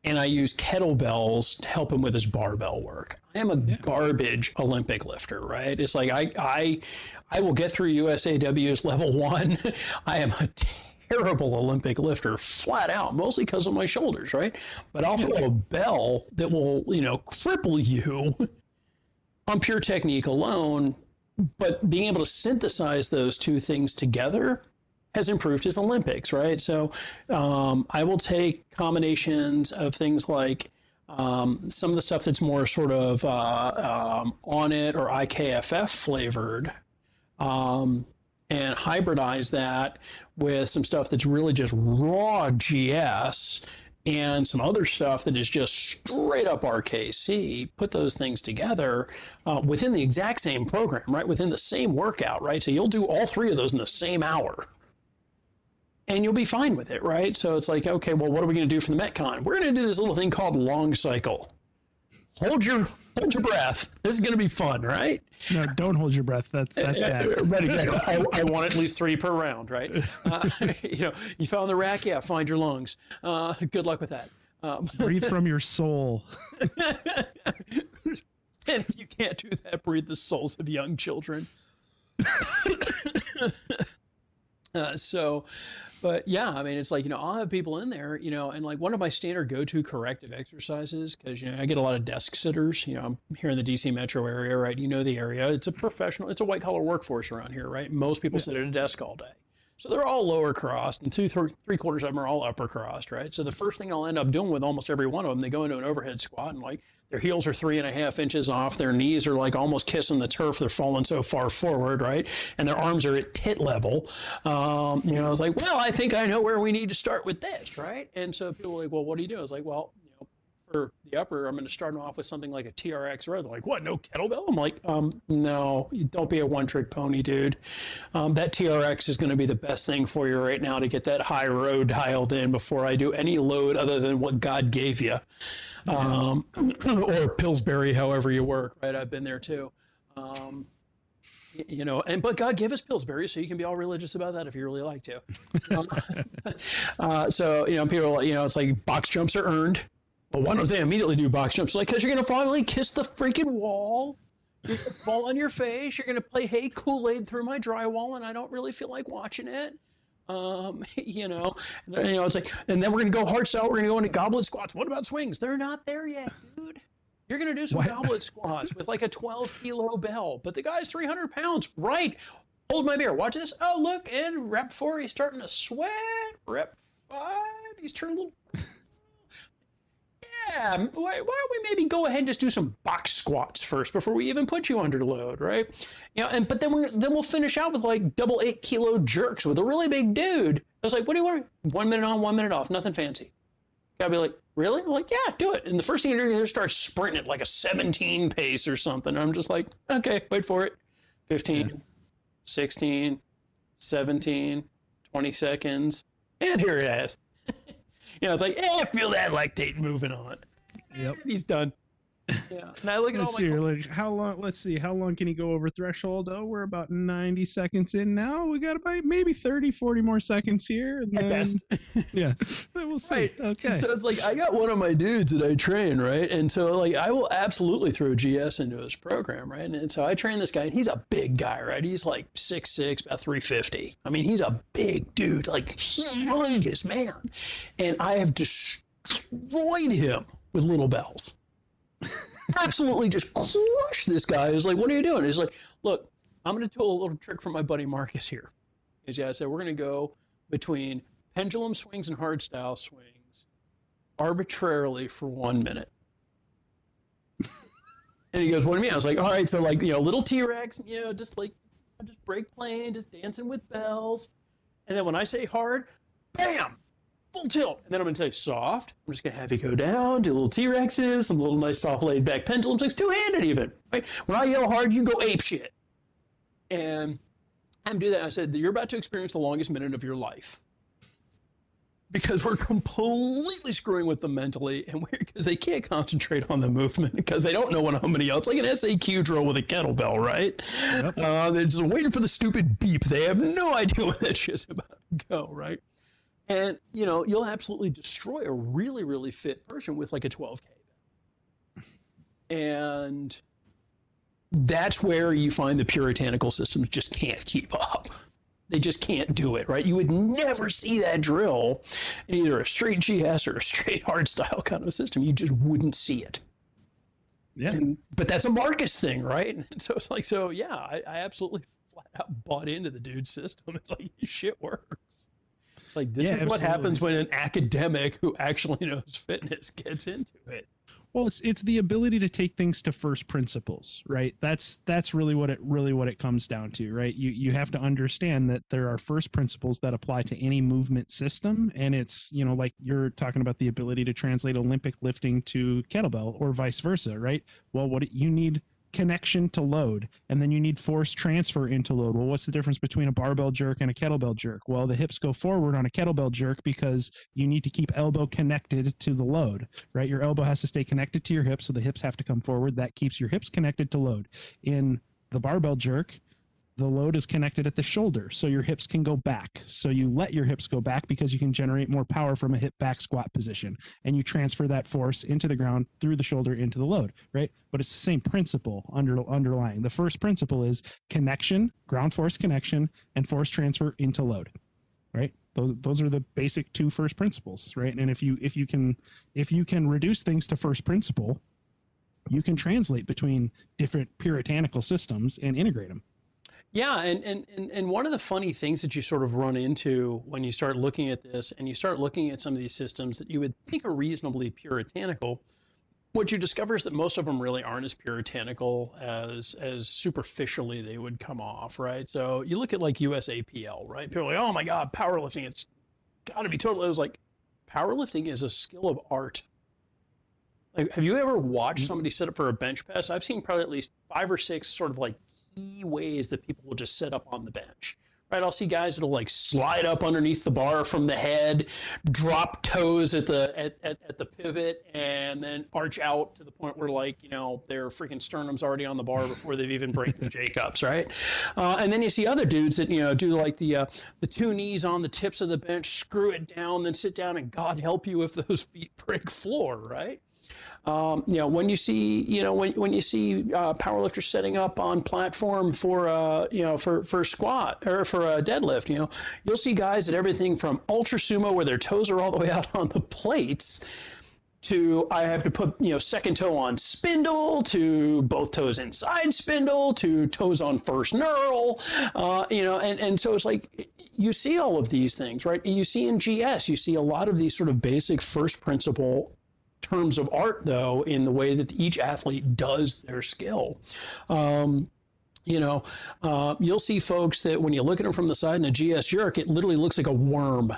Speaker 2: and i use kettlebells to help him with his barbell work. I am a yeah. garbage olympic lifter right? It's like i i i will get through usaw's level one. I am a terrible Olympic lifter, flat out, mostly because of my shoulders, right? But I'll throw a bell that will, you know, cripple you on pure technique alone. But being able to synthesize those two things together has improved his Olympics, right? So um, I will take combinations of things like um, some of the stuff that's more sort of uh, um, Onnit or IKFF flavored. Um, and hybridize that with some stuff that's really just raw GS and some other stuff that is just straight up RKC, put those things together uh, within the exact same program, right? Within the same workout, right? So you'll do all three of those in the same hour. And you'll be fine with it, right? So it's like, okay, well, what are we going to do for the Metcon? We're going to do this little thing called long cycle hold your hold your breath. This is going to be fun, right?
Speaker 3: No, don't hold your breath. That's that's bad.
Speaker 2: right, exactly. I, I, want at least three per round, right? Uh, you know, you found the rack, yeah. Find your lungs. Uh, good luck with that.
Speaker 3: Um, breathe from your soul.
Speaker 2: and if you can't do that, breathe the souls of young children. Uh, so, but yeah, I mean, it's like, you know, I'll have people in there, you know, and like one of my standard go to corrective exercises, because, you know, I get a lot of desk sitters, you know, I'm here in the DC metro area, right? You know, the area, it's a professional, it's a white collar workforce around here, right? Most people yeah. sit at a desk all day. So they're all lower crossed, and two, three, three quarters of them are all upper crossed, right? So the first thing I'll end up doing with almost every one of them, they go into an overhead squat, and like their heels are three and a half inches off, their knees are like almost kissing the turf, they're falling so far forward, right? And their arms are at tit level. Um, you know, I was like, well, I think I know where we need to start with this, right? And so people are like, well, what do you do? I was like, well, for the upper, I'm going to start them off with something like a TRX row. They're like, what? No kettlebell? I'm like, um, no, don't be a one trick pony, dude. Um, that TRX is going to be the best thing for you right now to get that high row dialed in before I do any load other than what God gave you. Um, or Pillsbury, however you work, right? I've been there too. Um, you know, and but God gave us Pillsbury, so you can be all religious about that if you really like to. Um, uh, so you know, people, you know, it's like box jumps are earned. But why don't they immediately do box jumps? Like, because you're going to finally kiss the freaking wall. You're going to fall on your face. You're going to play Hey Kool Aid through my drywall, and I don't really feel like watching it. Um, you know, then, you know, it's like, and then we're going to go hard sell. We're going to go into goblet squats. What about swings? They're not there yet, dude. You're going to do some what? goblet squats with like a 12 kilo bell, but the guy's 300 pounds. Right. Hold my beer. Watch this. Oh, look. And rep four, he's starting to sweat. Rep five, he's turning a little yeah, why, why don't we maybe go ahead and just do some box squats first before we even put you under load, right? You know, and but then we're then we'll finish out with like double eight kilo jerks with a really big dude. I was like, what do you want? One minute on, one minute off, nothing fancy. Gotta be like, really? I'm like, yeah, do it. And the first thing you're gonna start sprinting at like a 17 pace or something. I'm just like, okay, wait for it. 15, yeah. 16, 17, 20 seconds, and here it is. you know, it's like, eh, feel that lactate moving on. Yep. And he's done.
Speaker 3: Yeah. Now I look at let's all see, like how long? Let's see, how long can he go over threshold? Oh, we're about ninety seconds in now. We got about maybe 30, 40 more seconds here. And
Speaker 2: At
Speaker 3: then,
Speaker 2: best.
Speaker 3: yeah, we'll see.
Speaker 2: Right.
Speaker 3: Okay.
Speaker 2: So it's like I got one of my dudes that I train, right? And so like I will absolutely throw GS into his program, right? And so I train this guy, and he's a big guy, right? He's like six six, about three fifty. I mean, he's a big dude, like humongous man, and I have destroyed him with little bells absolutely just crush this guy. He's like, what are you doing? He's like, look, I'm going to do a little trick for my buddy Marcus here. Is yeah, I said we're going to go between pendulum swings and hardstyle swings arbitrarily for one minute. and he goes, what do you mean? I was like, all right, so like, you know, little T-Rex, you know, just like, just break playing, just dancing with bells. And then when I say hard, bam, full tilt. And then I'm going to tell you soft. I'm just going to have you go down, do little T-Rexes, some little nice soft laid back pendulums, like two-handed even. Right? When I yell hard, you go ape shit. And I'm do that. I said, you're about to experience the longest minute of your life. Because we're completely screwing with them mentally, and we're because they can't concentrate on the movement because they don't know what somebody else like an SAQ drill with a kettlebell, right? Yep. Uh, they're just waiting for the stupid beep. They have no idea what that shit's about to go, right? And you know, you'll absolutely destroy a really, really fit person with like a 12K. And that's where you find the puritanical systems just can't keep up. They just can't do it, right? You would never see that drill in either a straight GS or a straight hard style kind of a system. You just wouldn't see it.
Speaker 3: Yeah.
Speaker 2: And, but that's a Marcus thing, right? And so it's like, so yeah, I, I absolutely flat out bought into the dude's system. It's like shit works. Like this yeah, is absolutely. what happens when an academic who actually knows fitness gets into it.
Speaker 3: Well, it's it's the ability to take things to first principles, right? That's that's really what it really what it comes down to, right? You you have to understand that there are first principles that apply to any movement system, and it's you know like you're talking about the ability to translate Olympic lifting to kettlebell or vice versa, right? Well, what you need connection to load and then you need force transfer into load. Well what's the difference between a barbell jerk and a kettlebell jerk? Well the hips go forward on a kettlebell jerk because you need to keep elbow connected to the load right? Your elbow has to stay connected to your hips so the hips have to come forward. That keeps your hips connected to load. In the barbell jerk the load is connected at the shoulder so your hips can go back. So you let your hips go back because you can generate more power from a hip back squat position and you transfer that force into the ground through the shoulder into the load right? But it's the same principle under underlying. The first principle is connection ground force connection and force transfer into load right? Those those are the basic two first principles right? And if you if you can if you can reduce things to first principle you can translate between different puritanical systems and integrate them
Speaker 2: yeah, and, and, and, one of the funny things that you sort of run into when you start looking at this and you start looking at some of these systems that you would think are reasonably puritanical, what you discover is that most of them really aren't as puritanical as as superficially they would come off, right? So you look at like USAPL, right? People are like, oh my God, powerlifting, it's got to be totally. It was like, powerlifting is a skill of art. Like, have you ever watched mm. somebody set up for a bench press? I've seen probably at least five or six sort of like key ways that people will just set up on the bench. Right, I'll see guys that'll like slide up underneath the bar from the head, drop toes at the at, at, at the pivot, and then arch out to the point where like you know their freaking sternum's already on the bar before they've even break the J-hooks, right? Uh, and then you see other dudes that you know do like the uh, the two knees on the tips of the bench, screw it down, then sit down, and God help you if those feet break floor, right? Um, you know, when you see, you know, when, when you see uh, powerlifters setting up on platform for, uh, you know, for, for squat or for a deadlift, you know, you'll see guys at everything from ultra sumo where their toes are all the way out on the plates to I have to put you know second toe on spindle to both toes inside spindle to toes on first knurl, uh, you know, and and so it's like you see all of these things, right? You see in GS, you see a lot of these sort of basic first principle terms of art, though, in the way that each athlete does their skill. Um, you know, uh, you'll see folks that when you look at them from the side in a GS jerk, it literally looks like a worm.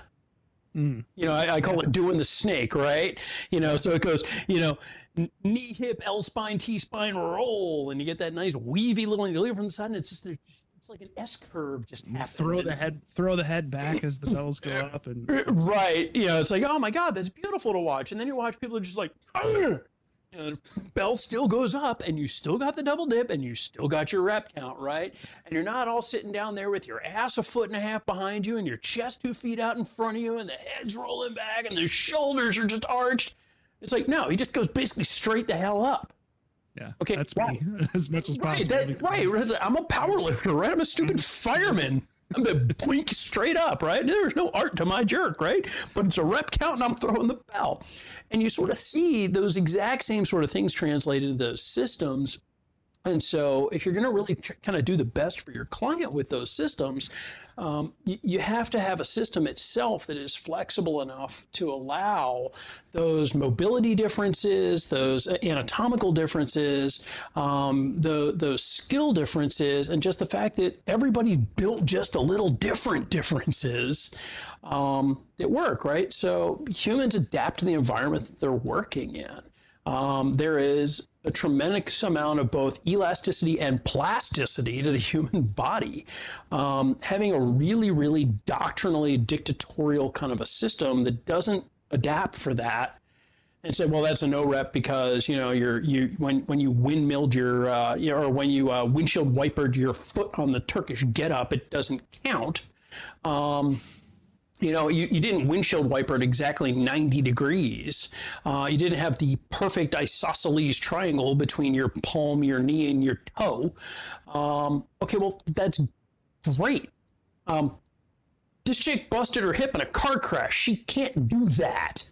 Speaker 3: Mm.
Speaker 2: You know, I, I call it doing the snake, right? You know, so it goes, you know, knee, hip, L spine, T spine, roll, and you get that nice weavy little. And you look at it from the side, and it's just it's like an S curve just happening.
Speaker 3: Throw the head, throw the head back as the bells go up, and
Speaker 2: right. You know, it's like, oh my god, that's beautiful to watch. And then you watch people are just like, Argh! you know, the bell still goes up, and you still got the double dip, and you still got your rep count, right? And you're not all sitting down there with your ass a foot and a half behind you, and your chest two feet out in front of you, and the head's rolling back, and the shoulders are just arched. It's like, no, he just goes basically straight the hell up.
Speaker 3: Yeah,
Speaker 2: Okay,
Speaker 3: that's
Speaker 2: wow.
Speaker 3: me as much as
Speaker 2: Right,
Speaker 3: possible.
Speaker 2: that, right. I'm a power lifter, right? I'm a stupid fireman. I'm the blink straight up, right? There's no art to my jerk, right? But it's a rep count and I'm throwing the bell. And you sort of see those exact same sort of things translated to those systems. And so, if you're going to really tr- kind of do the best for your client with those systems, um, you, you have to have a system itself that is flexible enough to allow those mobility differences, those anatomical differences, um, the, those skill differences, and just the fact that everybody's built just a little different differences um, that work, right? So humans adapt to the environment that they're working in. Um, there is a tremendous amount of both elasticity and plasticity to the human body. Um, having a really, really doctrinally dictatorial kind of a system that doesn't adapt for that and say, well, that's a no rep because you know you're you when when you windmilled your uh, or when you uh, windshield wipered your foot on the Turkish get up, it doesn't count. Um, you know, you, you didn't windshield wiper at exactly 90 degrees. Uh, you didn't have the perfect isosceles triangle between your palm, your knee, and your toe. Um, okay, well, that's great. Um, this chick busted her hip in a car crash. She can't do that.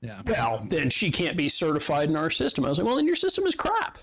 Speaker 3: yeah.
Speaker 2: Well, then she can't be certified in our system. I was like, well, then your system is crap.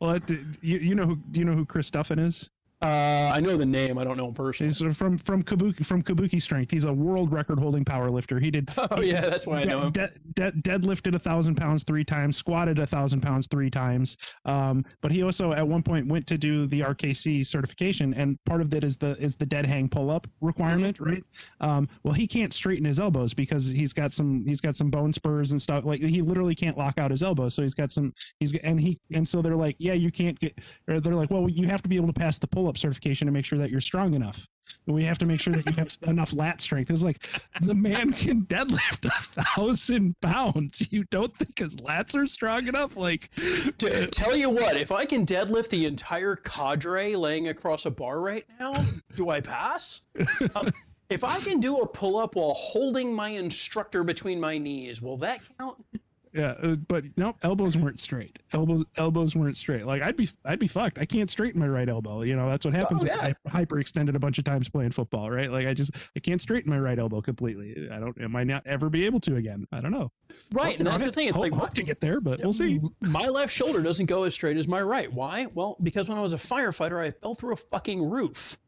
Speaker 3: Well, you you know who do you know who Chris Duffin is?
Speaker 2: Uh, I know the name. I don't know him personally.
Speaker 3: He's from from Kabuki from Kabuki Strength. He's a world record holding power lifter. He did.
Speaker 2: Oh, yeah, that's why I know him.
Speaker 3: de- de- deadlifted a thousand pounds three times, squatted a thousand pounds three times. Um, but he also at one point went to do the RKC certification, and part of that is the is the dead hang pull up requirement,
Speaker 2: Mm-hmm.
Speaker 3: right? Um, well, he can't straighten his elbows because he's got some he's got some bone spurs and stuff. Like he literally can't lock out his elbows, so he's got some he's and he and so they're like, yeah, you can't get. Or they're like, well, you have to be able to pass the pull up certification to make sure that you're strong enough. And we have to make sure that you have enough lat strength. It's like the man can deadlift a thousand pounds. You don't think his lats are strong enough? Like,
Speaker 2: T- tell you what, if I can deadlift the entire cadre laying across a bar right now, do I pass? Um, if I can do a pull up while holding my instructor between my knees, will that count?
Speaker 3: Yeah, uh, but no, elbows weren't straight. Elbows, elbows weren't straight. Like I'd be, I'd be fucked. I can't straighten my right elbow. You know, that's what happens.
Speaker 2: Oh,
Speaker 3: when
Speaker 2: yeah.
Speaker 3: I hyperextended a bunch of times playing football, right? Like I just, I can't straighten my right elbow completely. I don't, Am I might not ever be able to again. I don't know.
Speaker 2: Right, and that's the thing. It's
Speaker 3: hope,
Speaker 2: like
Speaker 3: hope to get there, but we'll see.
Speaker 2: My left shoulder doesn't go as straight as my right. Why? Well, because when I was a firefighter, I fell through a fucking roof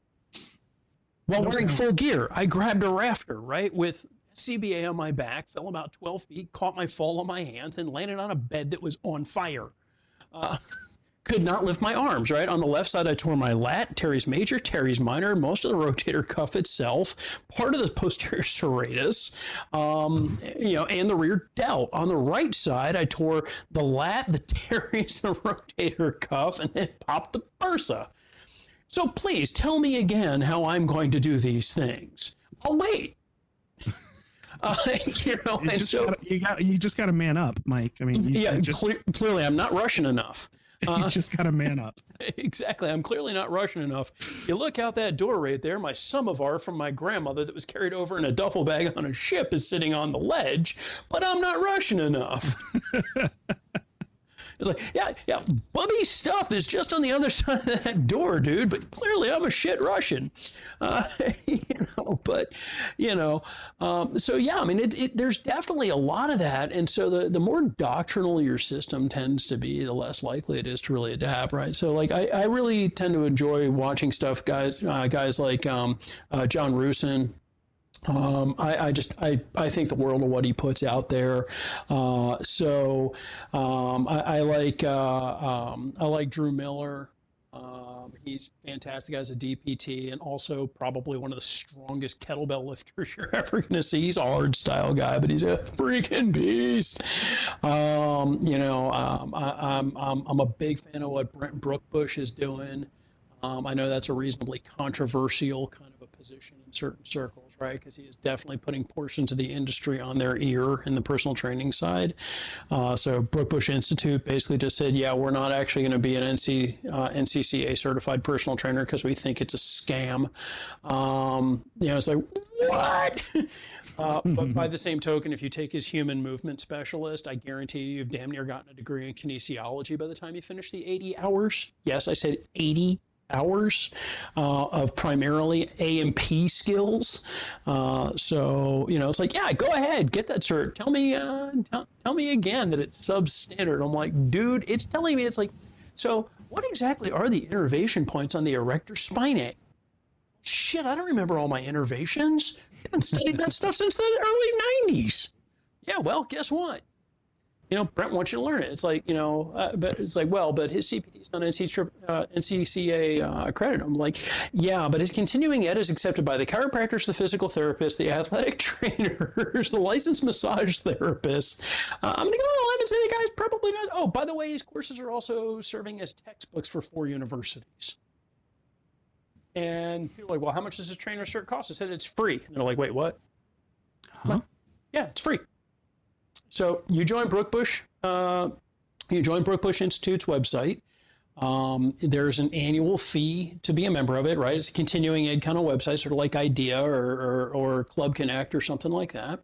Speaker 2: while
Speaker 3: No
Speaker 2: wearing
Speaker 3: sound.
Speaker 2: full gear. I grabbed a rafter, right, with CBA on my back, fell about 12 feet, caught my fall on my hands, and landed on a bed that was on fire. Uh, could not lift my arms, right? On the left side, I tore my lat, teres major, teres minor, most of the rotator cuff itself, part of the posterior serratus, um, you know, and the rear delt. On the right side, I tore the lat, the teres, the rotator cuff, and then popped the bursa. So please tell me again how I'm going to do these things. I'll wait. Uh, you know,
Speaker 3: You
Speaker 2: and so
Speaker 3: gotta, you got, you just got to man up, Mike. I mean, you,
Speaker 2: yeah,
Speaker 3: you just,
Speaker 2: cle- clearly I'm not Russian enough. Uh,
Speaker 3: you just got to man up.
Speaker 2: exactly. I'm clearly not Russian enough. You look out that door right there, my samovar from my grandmother that was carried over in a duffel bag on a ship is sitting on the ledge, but I'm not Russian enough. It's like, yeah, yeah, Bubby's stuff is just on the other side of that door, dude, but clearly I'm a shit Russian. Uh, you know, but, you know, um, so yeah, I mean, it, it, there's definitely a lot of that. And so the, the more doctrinal your system tends to be, the less likely it is to really adapt, right? So, like, I, I really tend to enjoy watching stuff, guys, uh, guys like um, uh, John Rusin. Um, I, I, just I, I think the world of what he puts out there. Uh, so um, I, I, like uh, um, I like Drew Miller. Um, he's fantastic as a DPT and also probably one of the strongest kettlebell lifters you're ever going to see. He's a hard style guy, but he's a freaking beast. Um, you know, um, I, am I'm, I'm, I'm a big fan of what Brent Brookbush is doing. I know that's a reasonably controversial kind of a position in certain circles, right? Because he is definitely putting portions of the industry on their ear in the personal training side. Uh, so Brookbush Institute basically just said, yeah, we're not actually going to be an NC, uh, NCCA certified personal trainer because we think it's a scam. Um, you know, it's like, what? uh, but by the same token, if you take his human movement specialist, I guarantee you, you've damn near gotten a degree in kinesiology by the time you finish the 80 hours. Yes, I said 80 hours uh, of primarily A&P skills. Uh, so, you know, it's like, yeah, go ahead, get that cert. Tell me, uh, tell, tell me again that it's substandard. I'm like, dude, it's telling me it's like, so what exactly are the innervation points on the erector spinae? Shit, I don't remember all my innervations. I haven't studied that stuff since the early 90s. Yeah, well, guess what? You know, Brent wants you to learn it. It's like, you know, uh, but it's like, well, but his CPT is not NC, uh, NCCA uh, accredited. I'm like, yeah, but his continuing ed is accepted by the chiropractors, the physical therapists, the athletic trainers, the licensed massage therapists. Uh, I'm going to go on and say the guy's probably not. Oh, by the way, his courses are also serving as textbooks for four universities. And people are like, well, how much does a trainer cert cost? I said, it's free. And they're like, wait, what? Huh? Yeah, it's free. So you join Brookbush, uh, you join Brookbush Institute's website. Um, there's an annual fee to be a member of it, right? It's a continuing ed kind of website, sort of like IDEA or, or, or Club Connect or something like that.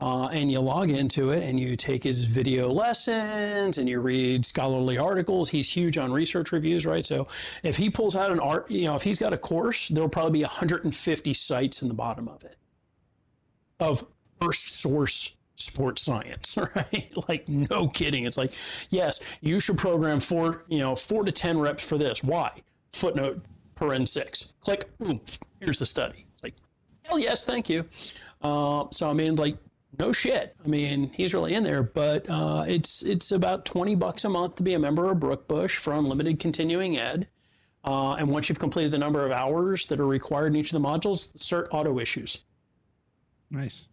Speaker 2: Uh, and you log into it and you take his video lessons and you read scholarly articles. He's huge on research reviews, right? So if he pulls out an art, you know, if he's got a course, there'll probably be 150 cites in the bottom of it of first source sports science, right? like no kidding. It's like, yes, you should program four, you know, four to ten reps for this. Why? Footnote per N six. Click, boom, here's the study. It's like, hell yes, thank you. Uh, so I mean, like, no shit. I mean, he's really in there, but uh, it's it's about twenty bucks a month to be a member of Brookbush for unlimited continuing ed. Uh, and once you've completed the number of hours that are required in each of the modules, the cert auto issues.
Speaker 3: Nice.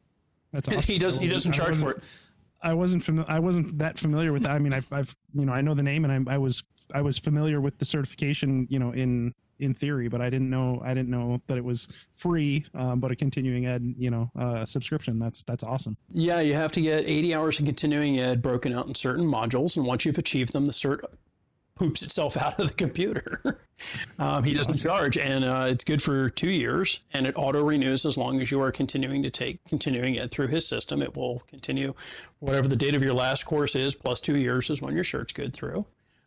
Speaker 3: That's awesome.
Speaker 2: he doesn't. He doesn't charge for it.
Speaker 3: I wasn't fami- I wasn't that familiar with that. I mean, I've, I've you know I know the name and I, I was I was familiar with the certification you know in in theory, but I didn't know I didn't know that it was free, um, but a continuing ed you know uh, subscription. That's that's awesome.
Speaker 2: Yeah, you have to get 80 hours of continuing ed broken out in certain modules, and once you've achieved them, the cert poops itself out of the computer. um, he doesn't charge, and uh, it's good for two years, and it auto renews as long as you are continuing to take continuing it through his system. It will continue whatever the date of your last course is, plus two years is when your shirt's good through.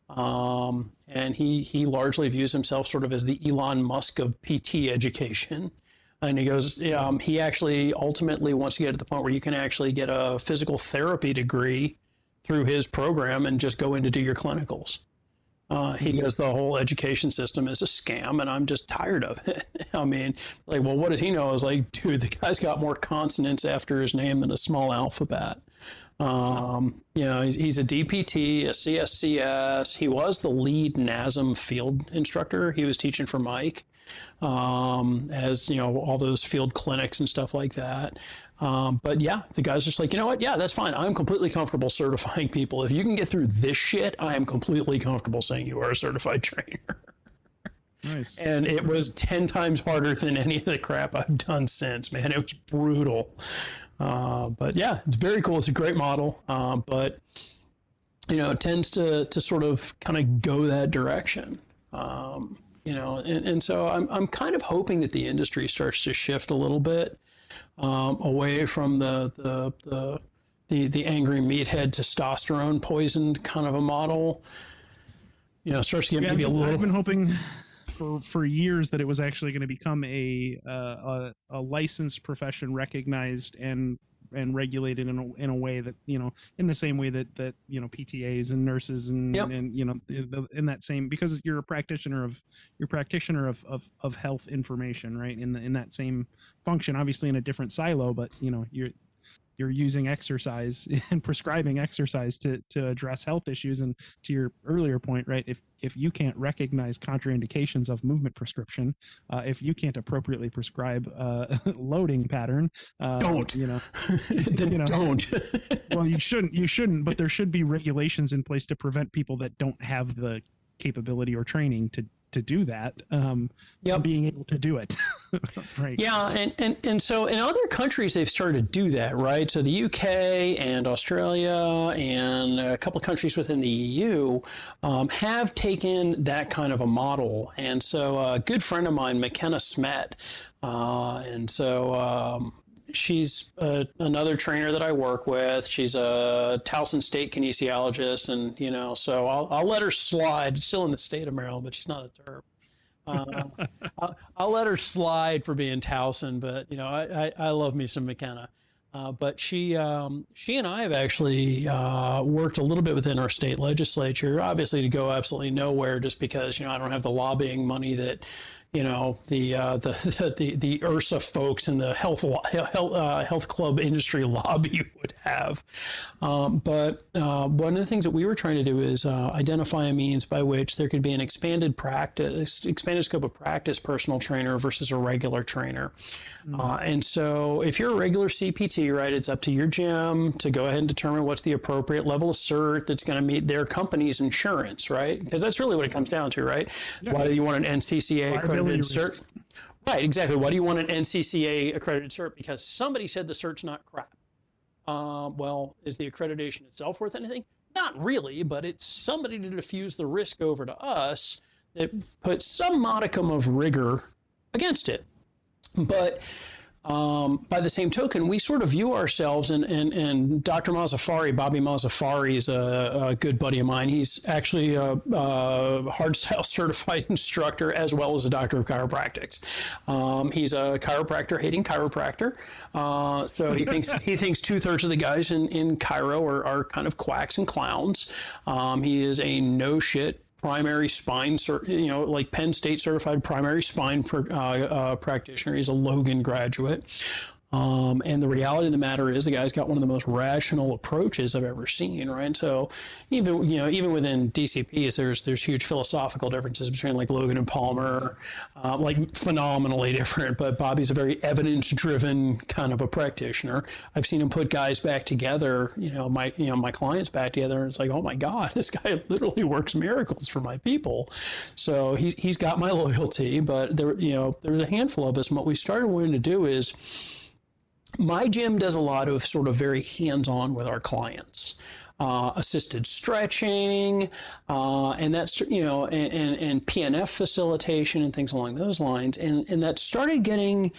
Speaker 2: Um, and he he largely views himself sort of as the Elon Musk of PT education. And he goes, um, he actually ultimately wants to get to the point where you can actually get a physical therapy degree through his program and just go in to do your clinicals. Uh, he goes, the whole education system is a scam, and I'm just tired of it. I mean, like, well, what does he know? I was like, dude, the guy's got more consonants after his name than a small alphabet. Um, you know, he's, he's a DPT, a CSCS. He was the lead NASM field instructor. He was teaching for Mike, um, as you know, all those field clinics and stuff like that. Um, but yeah, the guy's just like, you know what? Yeah, that's fine. I'm completely comfortable certifying people. If you can get through this shit, I am completely comfortable saying you are a certified trainer. Nice. And it was 10 times harder than any of the crap I've done since, man. It was brutal. Uh, but yeah, it's very cool. It's a great model. Uh, but, you know, it tends to, to sort of kind of go that direction. Um, you know, and, and so I'm, I'm kind of hoping that the industry starts to shift a little bit um, away from the, the, the, the, the angry meathead testosterone poisoned kind of a model. You know, starts to get yeah, maybe a little.
Speaker 3: I've been hoping for for years that it was actually going to become a, uh, a a licensed profession, recognized and and regulated in a, in a way that you know in the same way that that you know PTAs and nurses and
Speaker 2: Yep.
Speaker 3: and you know the- in that same because you're a practitioner of you're practitioner of, of of health information right in the in that same function obviously in a different silo but you know you're you're using exercise and prescribing exercise to to address health issues and to your earlier point right if if you can't recognize contraindications of movement prescription uh, if you can't appropriately prescribe uh, loading pattern uh,
Speaker 2: Don't.
Speaker 3: you know You know.
Speaker 2: don't.
Speaker 3: well you shouldn't you shouldn't but there should be regulations in place to prevent people that don't have the capability or training to to do that um
Speaker 2: Yep.
Speaker 3: being able to do it
Speaker 2: Yeah, and, and, and so in other countries they've started to do that, right? So the UK and Australia and a couple of countries within the EU um, have taken that kind of a model. And so a good friend of mine, McKenna Smet, uh, and so um, she's uh, another trainer that I work with. She's a Towson State kinesiologist, and you know, so I'll, I'll let her slide. Still in the state of Maryland, but she's not a terp. Um, I'll, I'll let her slide for being Towson, but you know, I, I, I love me some McKenna. Uh, but she um, she and I have actually uh, worked a little bit within our state legislature, obviously to go absolutely nowhere, just because you know I don't have the lobbying money that you know the uh, the, the the IHRSA folks and the health health uh, health club industry lobby would have. Um, but uh, one of the things that we were trying to do is uh, identify a means by which there could be an expanded practice, expanded scope of practice personal trainer versus a regular trainer. Uh, and so, if you're a regular CPT, right, it's up to your gym to go ahead and determine what's the appropriate level of cert that's going to meet their company's insurance, right? Because that's really what it comes down to, right? Why do you want an NCCA accredited cert? Right, exactly. Why do you want an NCCA accredited cert? Because somebody said the cert's not crap. Um, well, is the accreditation itself worth anything? Not really, but it's somebody to diffuse the risk over to us that puts some modicum of rigor against it. But um, by the same token, we sort of view ourselves, and, and, and Dr. Mazafari, Bobby Mazafari, is a, a good buddy of mine. He's actually a, a hardstyle certified instructor as well as a doctor of chiropractics. Um, he's a chiropractor hating chiropractor. Uh, so he thinks he thinks two thirds of the guys in, in chiro are, are kind of quacks and clowns. Um, he is a no shit primary spine, you know, like Penn State certified primary spine uh, uh, practitioner. He's a Logan graduate. Um, and the reality of the matter is, the guy's got one of the most rational approaches I've ever seen, right? So, even you know, even within DCPs, there's there's huge philosophical differences between like Logan and Palmer, uh, like phenomenally different. But Bobby's a very evidence-driven kind of a practitioner. I've seen him put guys back together, you know, my you know my clients back together, and it's like, oh my god, this guy literally works miracles for my people. So he's he's got my loyalty. But there, you know, there's a handful of us, and what we started wanting to do is my gym does a lot of sort of very hands-on with our clients uh, assisted stretching uh, and that's you know and, and, and pnf facilitation and things along those lines. And, and that started getting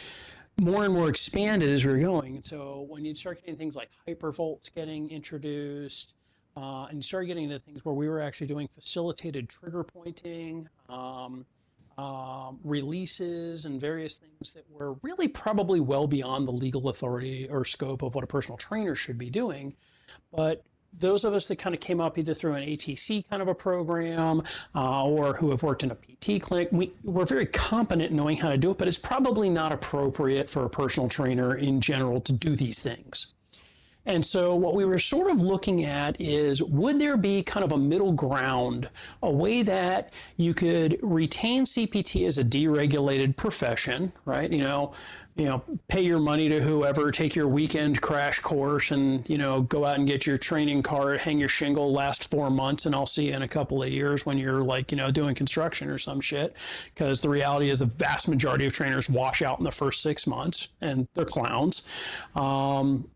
Speaker 2: more and more expanded as we were going. And so when you start getting things like hypervolts getting introduced uh, and you start getting into things where we were actually doing facilitated trigger pointing um, um, releases and various things that were really probably well beyond the legal authority or scope of what a personal trainer should be doing. But those of us that kind of came up either through an ATC kind of a program uh, or who have worked in a PT clinic, we, we're very competent in knowing how to do it, but it's probably not appropriate for a personal trainer in general to do these things. And so, what we were sort of looking at is would there be kind of a middle ground, a way that you could retain CPT as a deregulated profession, right? You know, you know, pay your money to whoever, take your weekend crash course, and you know, go out and get your training card, hang your shingle, last four months, and I'll see you in a couple of years when you're like, you know, doing construction or some shit. Because the reality is, the vast majority of trainers wash out in the first six months, and they're clowns. Um,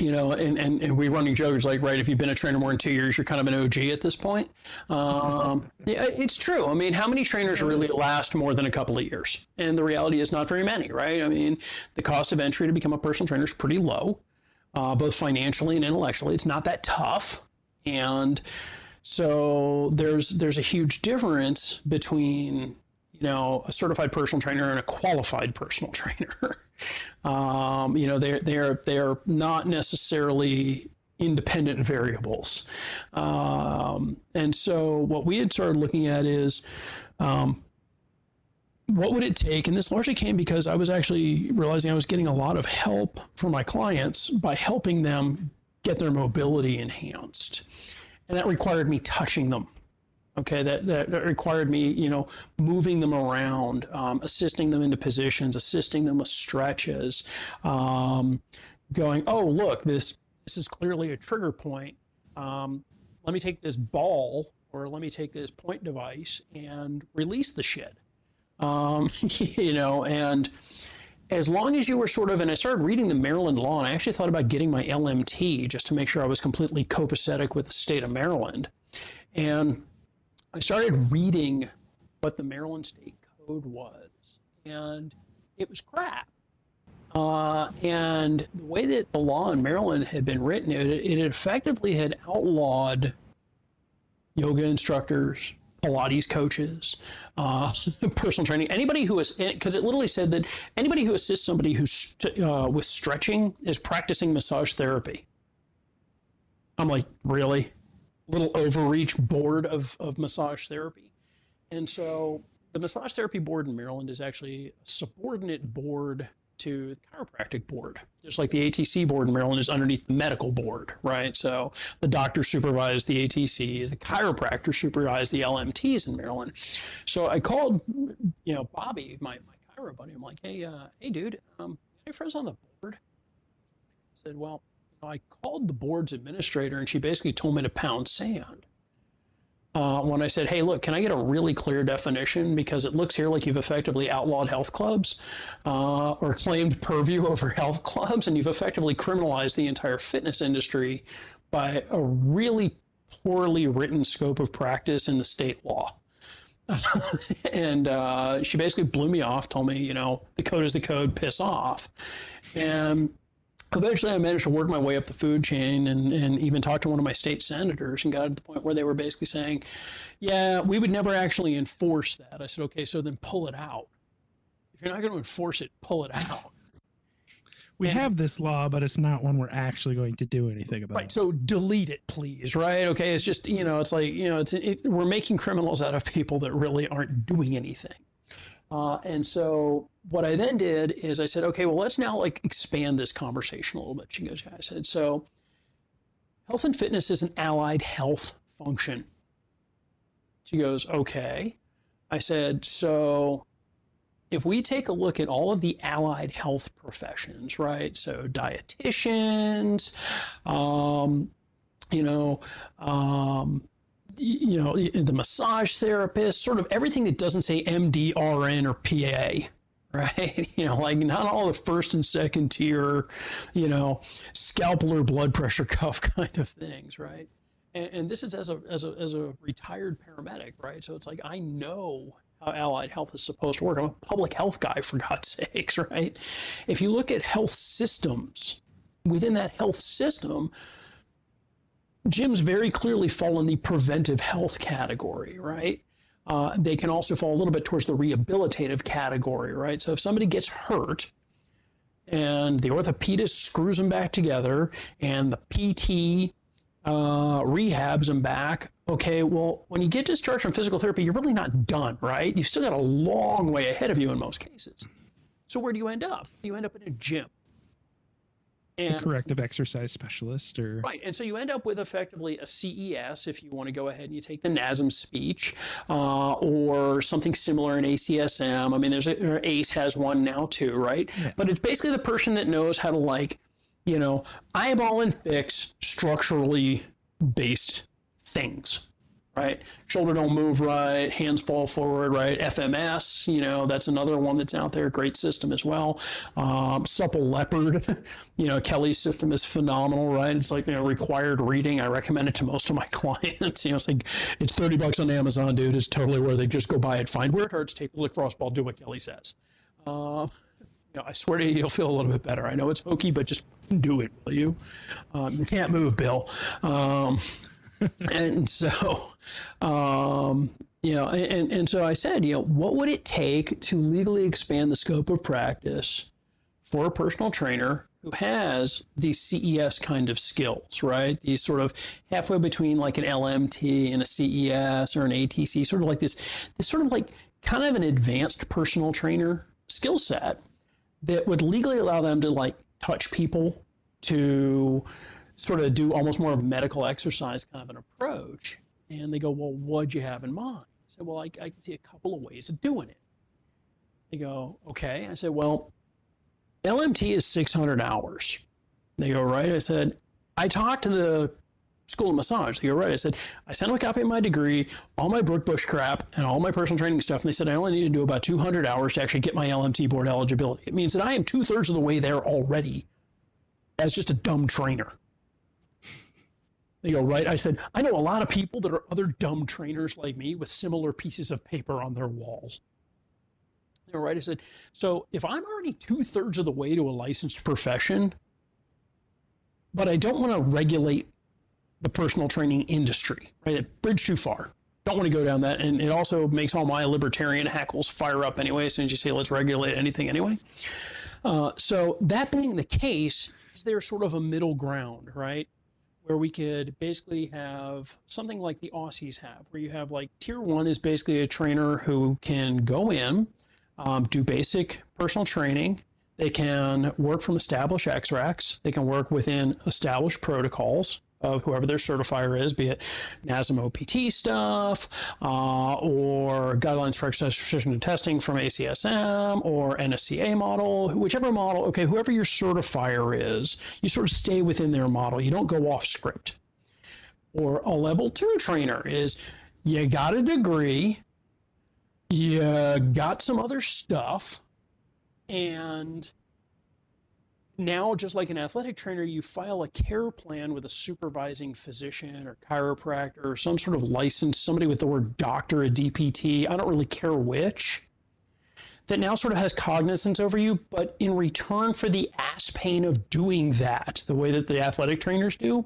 Speaker 2: you know, and, and, and we running jokes like, right, if you've been a trainer more than two years, you're kind of an OG at this point. Um, yeah, it's true. I mean, how many trainers really last more than a couple of years? And the reality is not very many, right? I mean, the cost of entry to become a personal trainer is pretty low, uh, both financially and intellectually. It's not that tough. And so there's there's a huge difference between you know a certified personal trainer and a qualified personal trainer. Um, you know, they're they're they're not necessarily independent variables. Um, and so what we had started looking at is um, what would it take? And this largely came because I was actually realizing I was getting a lot of help for my clients by helping them get their mobility enhanced. And that required me touching them. Okay, that, that, that required me, you know, moving them around, um, assisting them into positions, assisting them with stretches, um, going, oh, look, this this is clearly a trigger point. Um, let me take this ball or let me take this point device and release the shit. Um, you know, and as long as you were sort of, and I started reading the Maryland law, and I actually thought about getting my LMT just to make sure I was completely copacetic with the state of Maryland. And I started reading what the Maryland state code was, and it was crap. Uh, and the way that the law in Maryland had been written, it, it effectively had outlawed yoga instructors, Pilates coaches, uh, personal training, anybody who is, because it literally said that anybody who assists somebody who's uh, with stretching is practicing massage therapy. I'm like, really? Little overreach board of, of massage therapy. And so the Massage Therapy Board in Maryland is actually a subordinate board to the chiropractic board, just like the ATC board in Maryland is underneath the medical board, right? So the doctor supervised the ATCs, the chiropractor supervised the LMTs in Maryland. So I called, you know, Bobby, my, my chiro buddy. I'm like, hey, uh, hey, dude, um, any friends on the board? I said, well, I called the board's administrator, and she basically told me to pound sand uh, when I said, hey, look, can I get a really clear definition? Because it looks here like you've effectively outlawed health clubs uh, or claimed purview over health clubs, and you've effectively criminalized the entire fitness industry by a really poorly written scope of practice in the state law. and uh, she basically blew me off, told me, you know, the code is the code, piss off. And eventually I managed to work my way up the food chain and, and even talk to one of my state senators and got to the point where they were basically saying, yeah, we would never actually enforce that. I said, okay, so then pull it out. If you're not going to enforce it, pull it out.
Speaker 3: We and, have this law, but it's not one we're actually going to do anything about.
Speaker 2: Right. So delete it, please. Right. Okay. It's just, you know, it's like, you know, it's, it, we're making criminals out of people that really aren't doing anything. Uh, and so what I then did is I said, okay, well, let's now like expand this conversation a little bit. She goes, yeah. I said, so health and fitness is an allied health function. She goes, okay. I said, so if we take a look at all of the allied health professions, right? So dietitians, um, you know, um, you know, the massage therapist, sort of everything that doesn't say MD, RN, or PA, right? You know, like not all the first and second tier, you know, scalpel or blood pressure cuff kind of things, right? And, and this is as a, as a as a retired paramedic, right? So it's like I know how allied health is supposed to work. I'm a public health guy, for God's sakes, right? If you look at health systems, within that health system, gyms very clearly fall in the preventive health category, right? Uh, they can also fall a little bit towards the rehabilitative category, right? So if somebody gets hurt and the orthopedist screws them back together and the PT uh, rehabs them back, okay, well, when you get discharged from physical therapy, you're really not done, right? You've still got a long way ahead of you in most cases. So where do you end up? You end up in a gym.
Speaker 3: And, corrective exercise specialist or
Speaker 2: right and so you end up with effectively a ces if you want to go ahead and you take the nasm speech uh, or something similar in acsm i mean there's a, ace has one now too right? Yeah. but it's basically the person that knows how to like you know eyeball and fix structurally based things right? Shoulder don't move right, hands fall forward, right? FMS, you know, that's another one that's out there. Great system as well. Um, Supple Leopard, you know, Kelly's system is phenomenal, right? It's like, you know, required reading. I recommend it to most of my clients. you know, it's like, it's 30 bucks on Amazon, dude. It's totally worth it. Just go buy it, find where it hurts, take the lacrosse ball, do what Kelly says. Uh, you know, I swear to you, you'll feel a little bit better. I know it's hokey, but just do it, will you? Um, you can't move, Bill. Um, and so, um, you know, and, and so I said, you know, what would it take to legally expand the scope of practice for a personal trainer who has these CES kind of skills, right? These sort of halfway between like an LMT and a CES or an ATC, sort of like this, this sort of like kind of an advanced personal trainer skill set that would legally allow them to like touch people, to sort of do almost more of medical exercise kind of an approach. And they go, Well, what'd you have in mind? I said, Well, I, I can see a couple of ways of doing it. They go, Okay. I said, Well, LMT is 600 hours. They go, Right. I said, I talked to the school of massage. They go, Right. I said, I sent them a copy of my degree, all my Brookbush crap, and all my personal training stuff. And they said, I only need to do about 200 hours to actually get my LMT board eligibility. It means that I am two thirds of the way there already as just a dumb trainer. They go, right? I said, I know a lot of people that are other dumb trainers like me with similar pieces of paper on their walls. They go, right? I said, so if I'm already two thirds of the way to a licensed profession, but I don't want to regulate the personal training industry, right? It Bridge too far. Don't want to go down that. And it also makes all my libertarian hackles fire up anyway, as soon as you say, let's regulate anything anyway. Uh, so that being the case, is there sort of a middle ground, right? Where we could basically have something like the Aussies have, where you have like tier one is basically a trainer who can go in, um, do basic personal training. They can work from established X racks. They can work within established protocols of whoever their certifier is, be it NASM OPT stuff uh, or guidelines for exercise prescription and testing from ACSM or NSCA model, whichever model, okay, whoever your certifier is, you sort of stay within their model. You don't go off script. Or a level two trainer is you got a degree, you got some other stuff, and now, just like an athletic trainer, you file a care plan with a supervising physician or chiropractor or some sort of license, somebody with the word doctor, a DPT, I don't really care which, that now sort of has cognizance over you. But in return for the ass pain of doing that, the way that the athletic trainers do,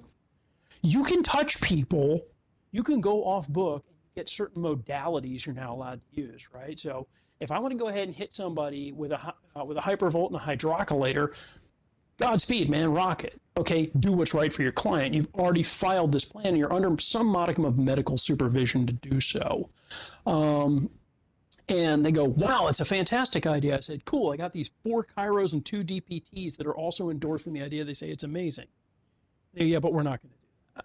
Speaker 2: you can touch people, you can go off book get certain modalities you're now allowed to use, right? So if I want to go ahead and hit somebody with a uh, with a hypervolt and a hydrocollator, Godspeed, man, rock it. Okay, do what's right for your client. You've already filed this plan and you're under some modicum of medical supervision to do so. Um, and they go, wow, it's a fantastic idea. I said, cool, I got these four chiros and two DPTs that are also endorsing the idea. They say it's amazing. Go, yeah, but we're not going to do that.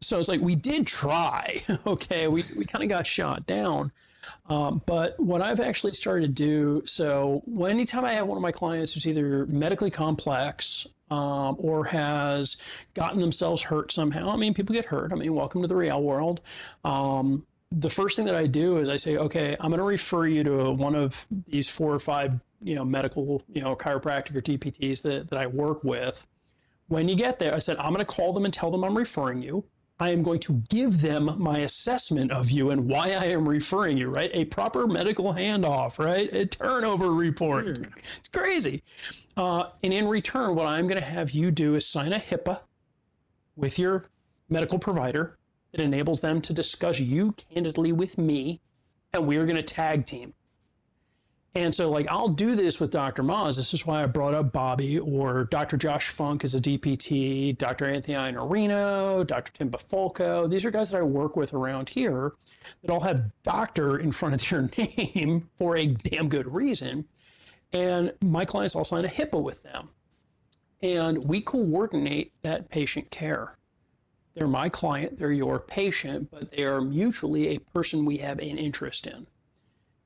Speaker 2: So it's like, we did try. okay, we, we kind of got shot down. Um, but what I've actually started to do, so anytime I have one of my clients who's either medically complex um, or has gotten themselves hurt somehow, I mean, people get hurt. I mean, welcome to the real world. Um, the first thing that I do is I say, okay, I'm going to refer you to one of these four or five, you know, medical, you know, chiropractic or DPTs that, that I work with. When you get there, I said, I'm going to call them and tell them I'm referring you. I am going to give them my assessment of you and why I am referring you, right? A proper medical handoff, right? A turnover report. It's crazy. Uh, and in return, what I'm going to have you do is sign a HIPAA with your medical provider that enables them to discuss you candidly with me, and we are going to tag team. And so, like, I'll do this with Dr. Moz. This is why I brought up Bobby or Dr. Josh Funk as a DPT, Dr. Anthony Iannarino, Dr. Tim Baffolco. These are guys that I work with around here that all have doctor in front of their name for a damn good reason. And my clients all sign a HIPAA with them. And we coordinate that patient care. They're my client, they're your patient, but they are mutually a person we have an interest in.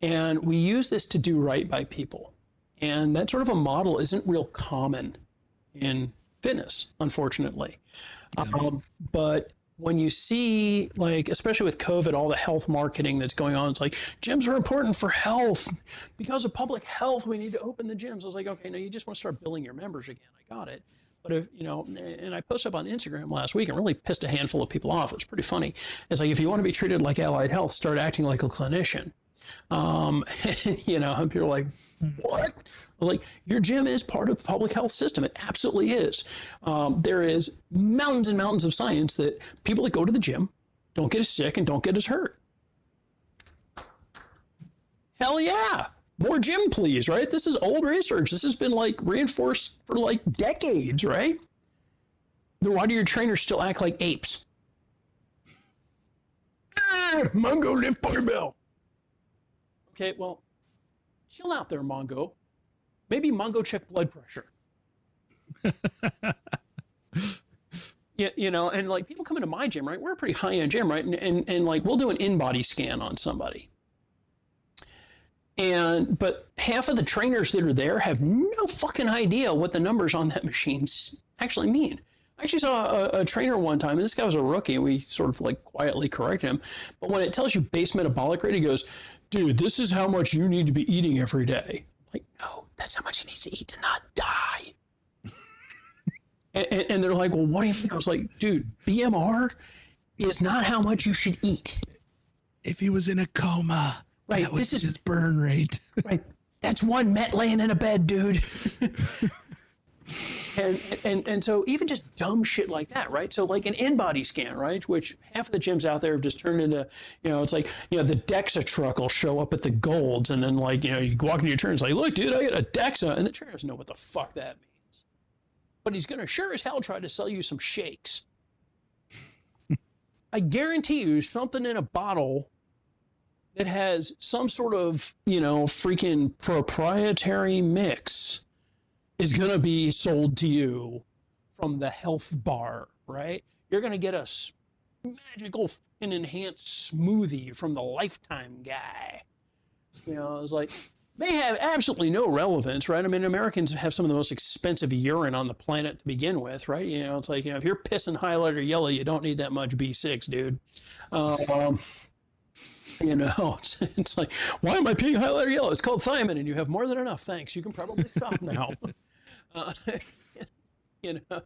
Speaker 2: And we use this to do right by people. And that sort of a model isn't real common in fitness, unfortunately. Um, but when you see, like, especially with COVID, all the health marketing that's going on, it's like gyms are important for health. Because of public health, we need to open the gyms. I was like, okay, no, you just want to start billing your members again. I got it. But if, you know, and I posted up on Instagram last week and really pissed a handful of people off. It's pretty funny. It's like, if you want to be treated like allied health, start acting like a clinician. Um, you know, people are like, what? Like, your gym is part of the public health system. It absolutely is. Um, there is mountains and mountains of science that people that go to the gym don't get as sick and don't get as hurt. Hell yeah. more gym, please, right? This is old research. This has been like reinforced for like decades, right? Then why do your trainers still act like apes? Ah, Mongo lift barbell. Okay, well, chill out there, Mongo. Maybe Mongo check blood pressure. yeah, you know, and like people come into my gym, right? We're a pretty high end gym, right? And, and and like we'll do an InBody scan on somebody. And but half of the trainers that are there have no fucking idea what the numbers on that machine actually mean. I actually saw a, a, trainer one time, and this guy was a rookie, and we sort of like quietly corrected him. But when it tells you base metabolic rate, he goes, "Dude, this is how much you need to be eating every day." I'm like, no, that's how much he needs to eat to not die. and, and, and they're like, "Well, what do you think? I was like, "Dude, BMR is not how much you should eat."
Speaker 3: If he was in a coma,
Speaker 2: right,
Speaker 3: that was this is his burn rate.
Speaker 2: right, that's one Met laying in a bed, dude and, and and so even just dumb shit like that, right? So like an InBody scan, right? Which half of the gyms out there have just turned into, you know, it's like, you know, the DEXA truck will show up at the Golds, and then like, you know, you walk into your turn, it's like, look, dude, I got a DEXA, and the trainer doesn't know what the fuck that means, but he's gonna sure as hell try to sell you some shakes. I guarantee you, something in a bottle that has some sort of, you know, freaking proprietary mix is going to be sold to you from the health bar, right? You're going to get a magical and enhanced smoothie from the lifetime guy. You know, it's like they have absolutely no relevance, right? I mean, Americans have some of the most expensive urine on the planet to begin with, right? You know, it's like, you know, if you're pissing highlighter yellow, you don't need that much B6, dude. Um, you know, it's, it's, like, why am I peeing highlighter yellow? It's called thiamine, and you have more than enough. Thanks. You can probably stop now. Uh, you know.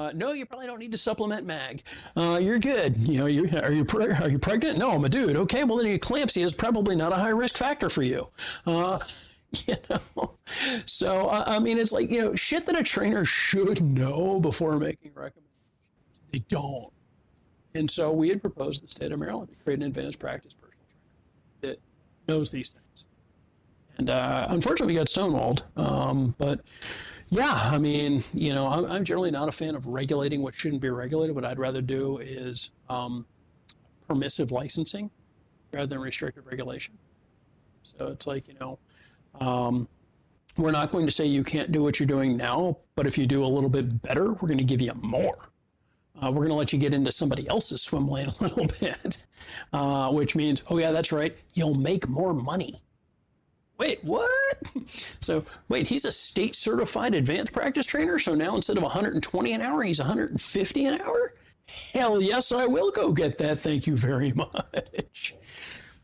Speaker 2: Uh, no, you probably don't need to supplement mag. Uh, you're good. You know, you are you pre- are you pregnant? No, I'm a dude. Okay, well then eclampsia is probably not a high risk factor for you. Uh, you know, so I mean, it's like you know, shit that a trainer should know before making recommendations. They don't. And so we had proposed the state of Maryland to create an advanced practice personal trainer that knows these things. And uh, unfortunately, we got stonewalled. Um, but yeah, I mean, you know, I'm, I'm, generally not a fan of regulating what shouldn't be regulated. What I'd rather do is um, permissive licensing rather than restrictive regulation. So it's like, you know, um, we're not going to say you can't do what you're doing now, but if you do a little bit better, we're going to give you more. Uh, we're going to let you get into somebody else's swim lane a little bit, uh, which means, oh, yeah, that's right, you'll make more money wait, what? So, wait, he's a state certified advanced practice trainer. So now instead of 120 an hour, he's 150 an hour? Hell yes, I will go get that. Thank you very much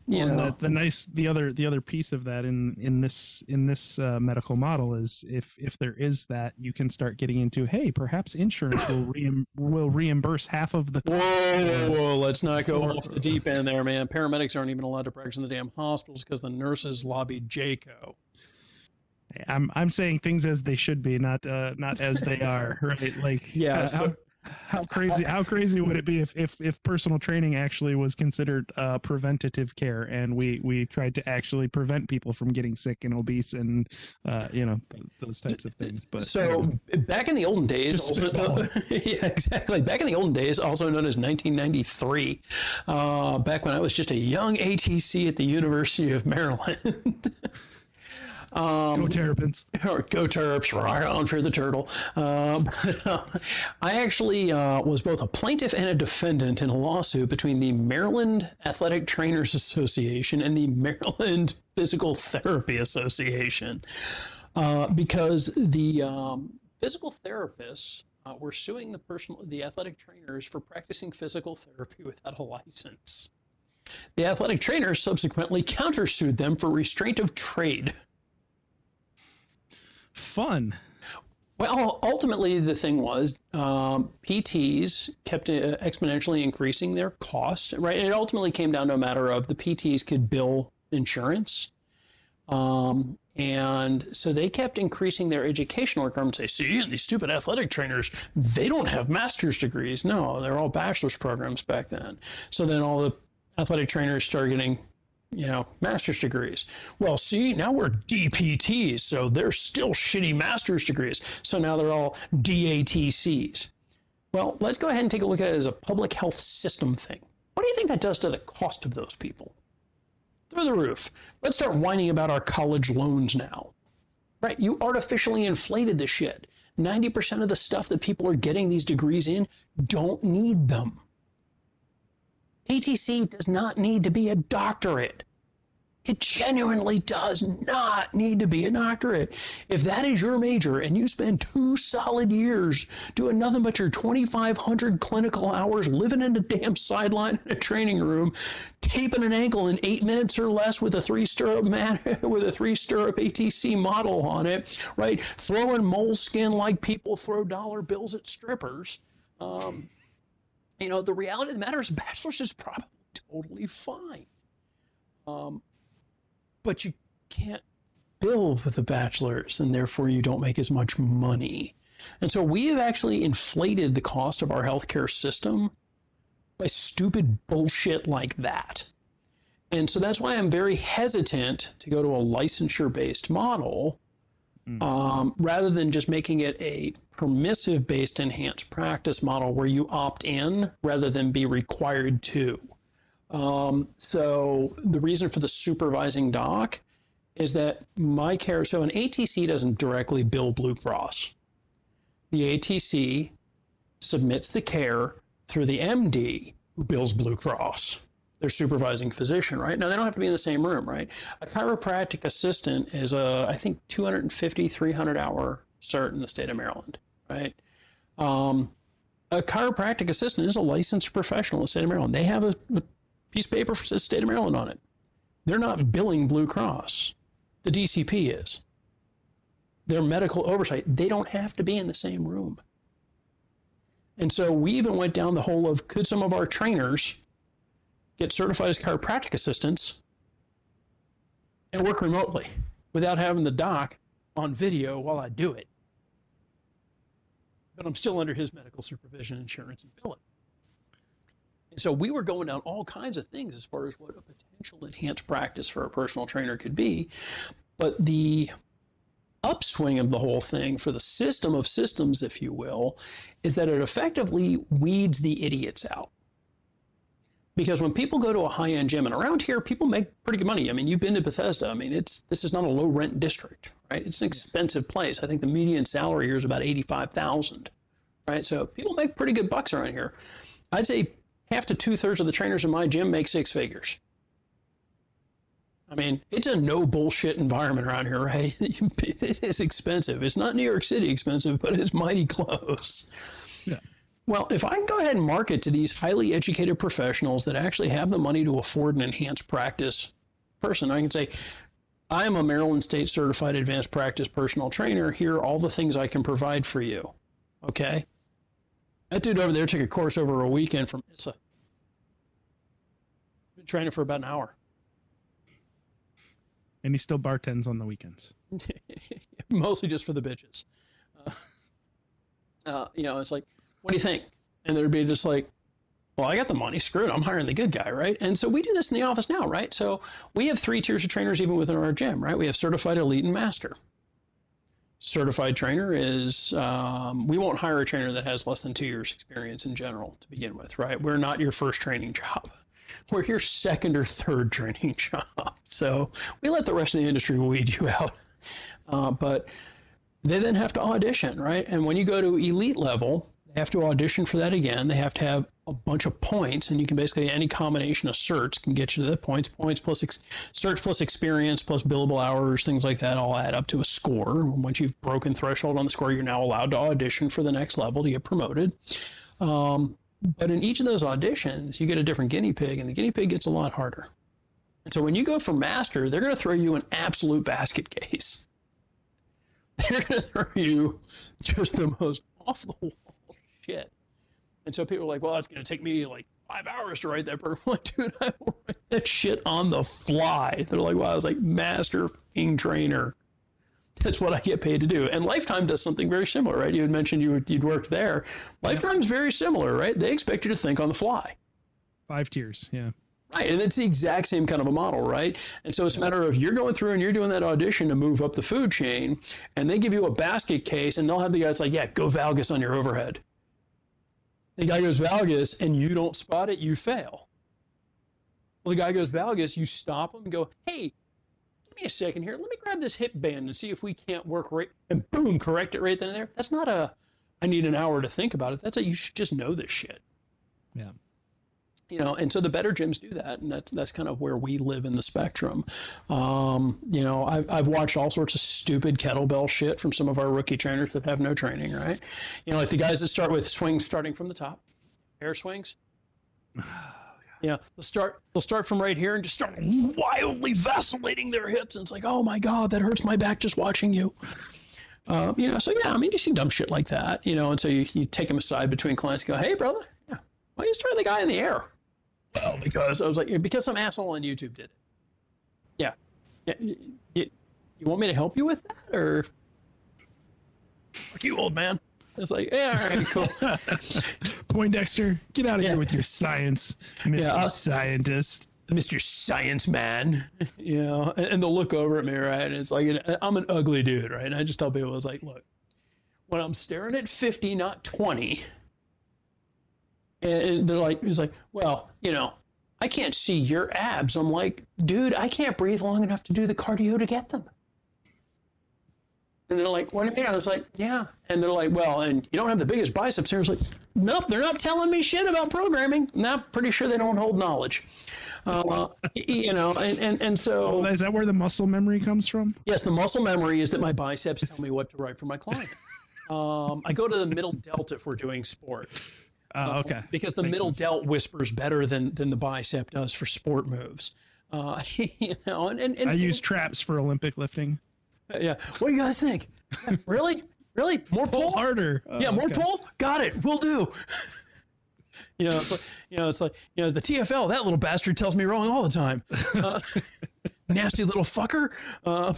Speaker 3: you well, know the, the, nice the other the other piece of that in in this in this uh, medical model is if if there is that you can start getting into hey perhaps insurance will reim- will reimburse half of the
Speaker 2: whoa, whoa let's not go off the deep end there man paramedics aren't even allowed to practice in the damn hospitals because the nurses lobbied JCAHO
Speaker 3: I'm I'm saying things as they should be, not uh, not as they are, right? Like
Speaker 2: yeah. Uh, so,
Speaker 3: how crazy how crazy would it be if if, if personal training actually was considered uh, preventative care and we we tried to actually prevent people from getting sick and obese and uh, you know those types of things but
Speaker 2: so back in the olden days also, yeah exactly. Back in the olden days also known as 1993 uh, back when i was just a young atc at the university of maryland
Speaker 3: Um, go Terrapins.
Speaker 2: Or go Terps, right on for the turtle. Uh, but, uh, I actually uh, was both a plaintiff and a defendant in a lawsuit between the Maryland Athletic Trainers Association and the Maryland Physical Therapy Association uh, because the um, physical therapists uh, were suing the personal, the athletic trainers for practicing physical therapy without a license. The athletic trainers subsequently countersued them for restraint of trade
Speaker 3: fun.
Speaker 2: Well, ultimately, the thing was um, PTs kept uh, exponentially increasing their cost, right? It ultimately came down to a matter of the PTs could bill insurance. Um, and so they kept increasing their educational requirements. Say, see, these stupid athletic trainers, they don't have master's degrees. No, they're all bachelor's programs back then. So then all the athletic trainers started getting you know, master's degrees. Well, see, now we're DPTs, so they're still shitty master's degrees. So now they're all DATCs. Well, let's go ahead and take a look at it as a public health system thing. What do you think that does to the cost of those people? Through the roof. Let's start whining about our college loans now. Right? You artificially inflated the shit. 90% of the stuff that people are getting these degrees in don't need them. ATC does not need to be a doctorate. It genuinely does not need to be a doctorate. If that is your major and you spend two solid years doing nothing but your 2,500 clinical hours living in a damn sideline in a training room, taping an ankle in eight minutes or less with a three stirrup with a three stirrup ATC model on it, right? Throwing moleskin like people throw dollar bills at strippers. Um, you know, the reality of the matter is, bachelor's is probably totally fine. Um, but you can't build with a bachelor's, and therefore you don't make as much money. And so we have actually inflated the cost of our healthcare system by stupid bullshit like that. And so that's why I'm very hesitant to go to a licensure based model um, rather than just making it a permissive based enhanced practice model where you opt in rather than be required to. Um, so the reason for the supervising doc is that my care, so an ATC doesn't directly bill Blue Cross. The ATC submits the care through the MD who bills Blue Cross their supervising physician, right? Now they don't have to be in the same room, right? A chiropractic assistant is a, I think, 250, 300 hour cert in the state of Maryland, right? Um, a chiropractic assistant is a licensed professional in the state of Maryland. They have a, a piece of paper for the state of Maryland on it. They're not billing Blue Cross. The DCP is. Their medical oversight. They don't have to be in the same room. And so we even went down the whole of could some of our trainers get certified as chiropractic assistants and work remotely without having the doc on video while I do it. But I'm still under his medical supervision, insurance, and billing. And so we were going down all kinds of things as far as what a potential enhanced practice for a personal trainer could be. But the upswing of the whole thing for the system of systems, if you will, is that it effectively weeds the idiots out because when people go to a high-end gym and around here people make pretty good money. I mean you've been to bethesda. I mean it's this is not a low rent district right? It's an expensive place. I think the median salary here is about 85000 right? So people make pretty good bucks around here. I'd say half to two-thirds of the trainers in my gym make six figures. I mean, it's a no bullshit environment around here, right? it is expensive. It's not New York City expensive, but it's mighty close. Well, if I can go ahead and market to these highly educated professionals that actually have the money to afford an enhanced practice person, I can say, I am a Maryland State certified advanced practice personal trainer. Here are all the things I can provide for you. Okay? That dude over there took a course over a weekend from ISSA. Been training for about an hour.
Speaker 3: And he still bartends on the weekends.
Speaker 2: Mostly just for the bitches. Uh, uh, you know, it's like, what do you think? And there'd be just like, well, I got the money, screw it, I'm hiring the good guy, right? And so we do this in the office now, right? So we have three tiers of trainers even within our gym, right? We have certified, elite, and master. Certified trainer is, um, we won't hire a trainer that has less than two years experience in general to begin with, right? We're not your first training job. We're your second or third training job. So we let the rest of the industry weed you out. Uh, but they then have to audition, right? And when you go to elite level, they have to audition for that again. They have to have a bunch of points, and you can basically any combination of certs can get you to the points. Points plus ex- certs plus experience plus billable hours, things like that, all add up to a score. Once you've broken threshold on the score, you're now allowed to audition for the next level to get promoted. Um, but in each of those auditions, you get a different guinea pig, and the guinea pig gets a lot harder. And so when you go for master, they're going to throw you an absolute basket case. They're going to throw you just the most off the wall shit. And so people are like, well, it's going to take me like five hours to write that. I'm like, dude, I will write that shit on the fly. They're like, wow, I was like master trainer. That's what I get paid to do. And Lifetime does something very similar, right? You had mentioned you, you'd worked there. Lifetime's very similar, right? They expect you to think on the fly.
Speaker 3: Five tiers, yeah.
Speaker 2: Right, and it's the exact same kind of a model, right? And so it's a matter of you're going through and you're doing that audition to move up the food chain, and they give you a basket case, and they'll have the guys like, yeah, go valgus on your overhead. The guy goes valgus, and you don't spot it, you fail. Well, the guy goes valgus, you stop him and go, hey, give me a second here. Let me grab this hip band and see if we can't work right, and boom, correct it right then and there. That's not a, I need an hour to think about it. That's a, you should just know this shit
Speaker 3: Yeah.
Speaker 2: You know and so the better gyms do that and that's that's kind of where we live in the spectrum. Um, you know I've, I've watched all sorts of stupid kettlebell shit from some of our rookie trainers that have no training right? You know like the guys that start with swings starting from the top air swings. Yeah they'll start they'll start from right here and just start wildly vacillating their hips and it's like oh my god that hurts my back just watching you. Uh, you know so yeah i mean you see dumb shit like that you know and so you, you take them aside between clients and go hey brother yeah, why you start the guy in the air well, because I was like, because some asshole on YouTube did it. Yeah. Yeah. You, you, you want me to help you with that, or fuck you, old man? It's like, yeah, all right, cool.
Speaker 3: Poindexter, get out of
Speaker 2: Yeah.
Speaker 3: here with your science, Mr.
Speaker 2: Yeah, I'll-
Speaker 3: Scientist.
Speaker 2: Mr. Science Man, you know, and, and they'll look over at me, right? And it's like, I'm an ugly dude, right? And I just tell people, it's like, look, when I'm staring at 50, not 20, and, they're like, it's like, well, you know, I can't see your abs. I'm like, dude, I can't breathe long enough to do the cardio to get them. And they're like, what do you mean? I was like, yeah. And they're like, well, and you don't have the biggest biceps here. I was like, nope, they're not telling me shit about programming. I'm pretty sure they don't hold knowledge. Uh, you know, and, and, and so,
Speaker 3: Is that where the muscle memory comes from?
Speaker 2: yes, the muscle memory is that my biceps tell me what to write for my client. Um, I go to the middle delt if we're doing sport
Speaker 3: Uh, okay.
Speaker 2: because the
Speaker 3: Makes
Speaker 2: middle
Speaker 3: sense.
Speaker 2: delt whispers better than than the bicep does for sport moves. Uh, you know, and, and, and
Speaker 3: I use traps for Olympic lifting.
Speaker 2: yeah. What do you guys think? really, really more pull?
Speaker 3: Harder.
Speaker 2: Yeah,
Speaker 3: Oh,
Speaker 2: more
Speaker 3: okay.
Speaker 2: pull. Got it. We'll do. You know, it's like, you know, it's like you know the TFL. That little bastard tells me wrong all the time. Uh, nasty little fucker. Uh,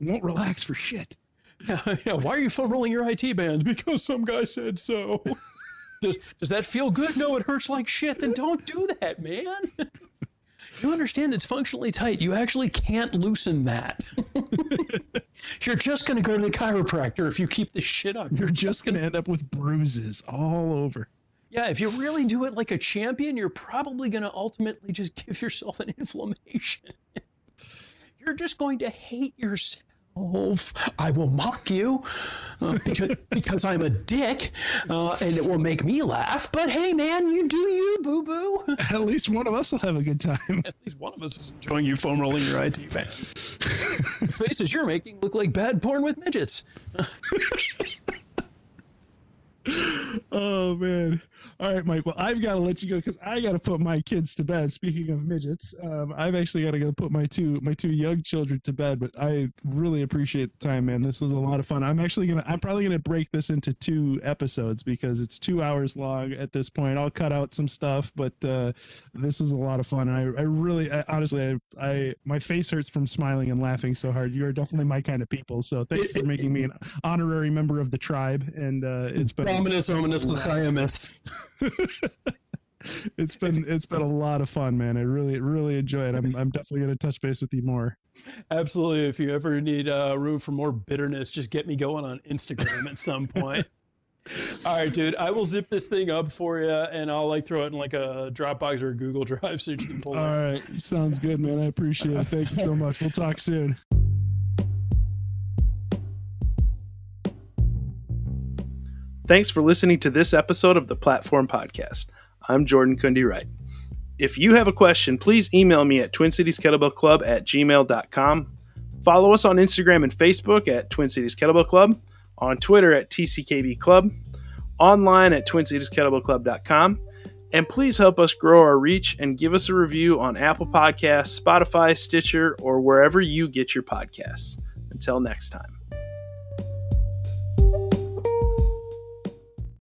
Speaker 3: Won't relax for shit.
Speaker 2: yeah, yeah, why are you foam rolling your IT bands? Because some guy said so. Does does that feel good? No, it hurts like shit. Then don't do that, man. You understand it's functionally tight. You actually can't loosen that. You're just going to go to the chiropractor if you keep this shit up.
Speaker 3: You're just gonna end up with bruises all over.
Speaker 2: Yeah, if you really do it like a champion, you're probably going to ultimately just give yourself an inflammation. You're just going to hate yourself. I will mock you uh, because, because I'm a dick uh, and it will make me laugh. But hey, man, you do you, boo boo. At
Speaker 3: least one of us will have a good time.
Speaker 2: At least one of us is enjoying you foam rolling your IT band. Faces you're making look like bad porn with midgets.
Speaker 3: Oh man. All right, Mike. Well, I've got to let you go because I got to put my kids to bed. Speaking of midgets, um, I've actually got to go put my two my two young children to bed. But I really appreciate the time, man. This was a lot of fun. I'm actually gonna I'm probably gonna break this into two episodes because it's two hours long at this point. I'll cut out some stuff, but uh, this is a lot of fun. And I, I really, I, honestly, I, I my face hurts from smiling and laughing so hard. You are definitely my kind of people. So thanks for making me an honorary member of the tribe. And uh, it's been
Speaker 2: Ominous, ominous, the Siamese.
Speaker 3: it's been it's been a lot of fun, man. I really really enjoy it. I'm I'm definitely gonna touch base with you more.
Speaker 2: Absolutely. If you ever need uh, room for more bitterness, just get me going on Instagram at some point. All right, dude. I will zip this thing up for you, and I'll like throw it in like a Dropbox or a Google Drive so you can pull
Speaker 3: All
Speaker 2: it.
Speaker 3: right, sounds good, man. I appreciate it. Thank you so much. We'll talk soon.
Speaker 1: Thanks for listening to this episode of the Platform Podcast. I'm Jordan Kundi Wright. If you have a question, please email me at Twin Cities Kettlebell Club at gmail.com. Follow us on Instagram and Facebook at Twin Cities Kettlebell Club, on Twitter at TCKB Club, online at TwinCitiesKettlebellClub.com, and please help us grow our reach and give us a review on Apple Podcasts, Spotify, Stitcher, or wherever you get your podcasts. Until next time.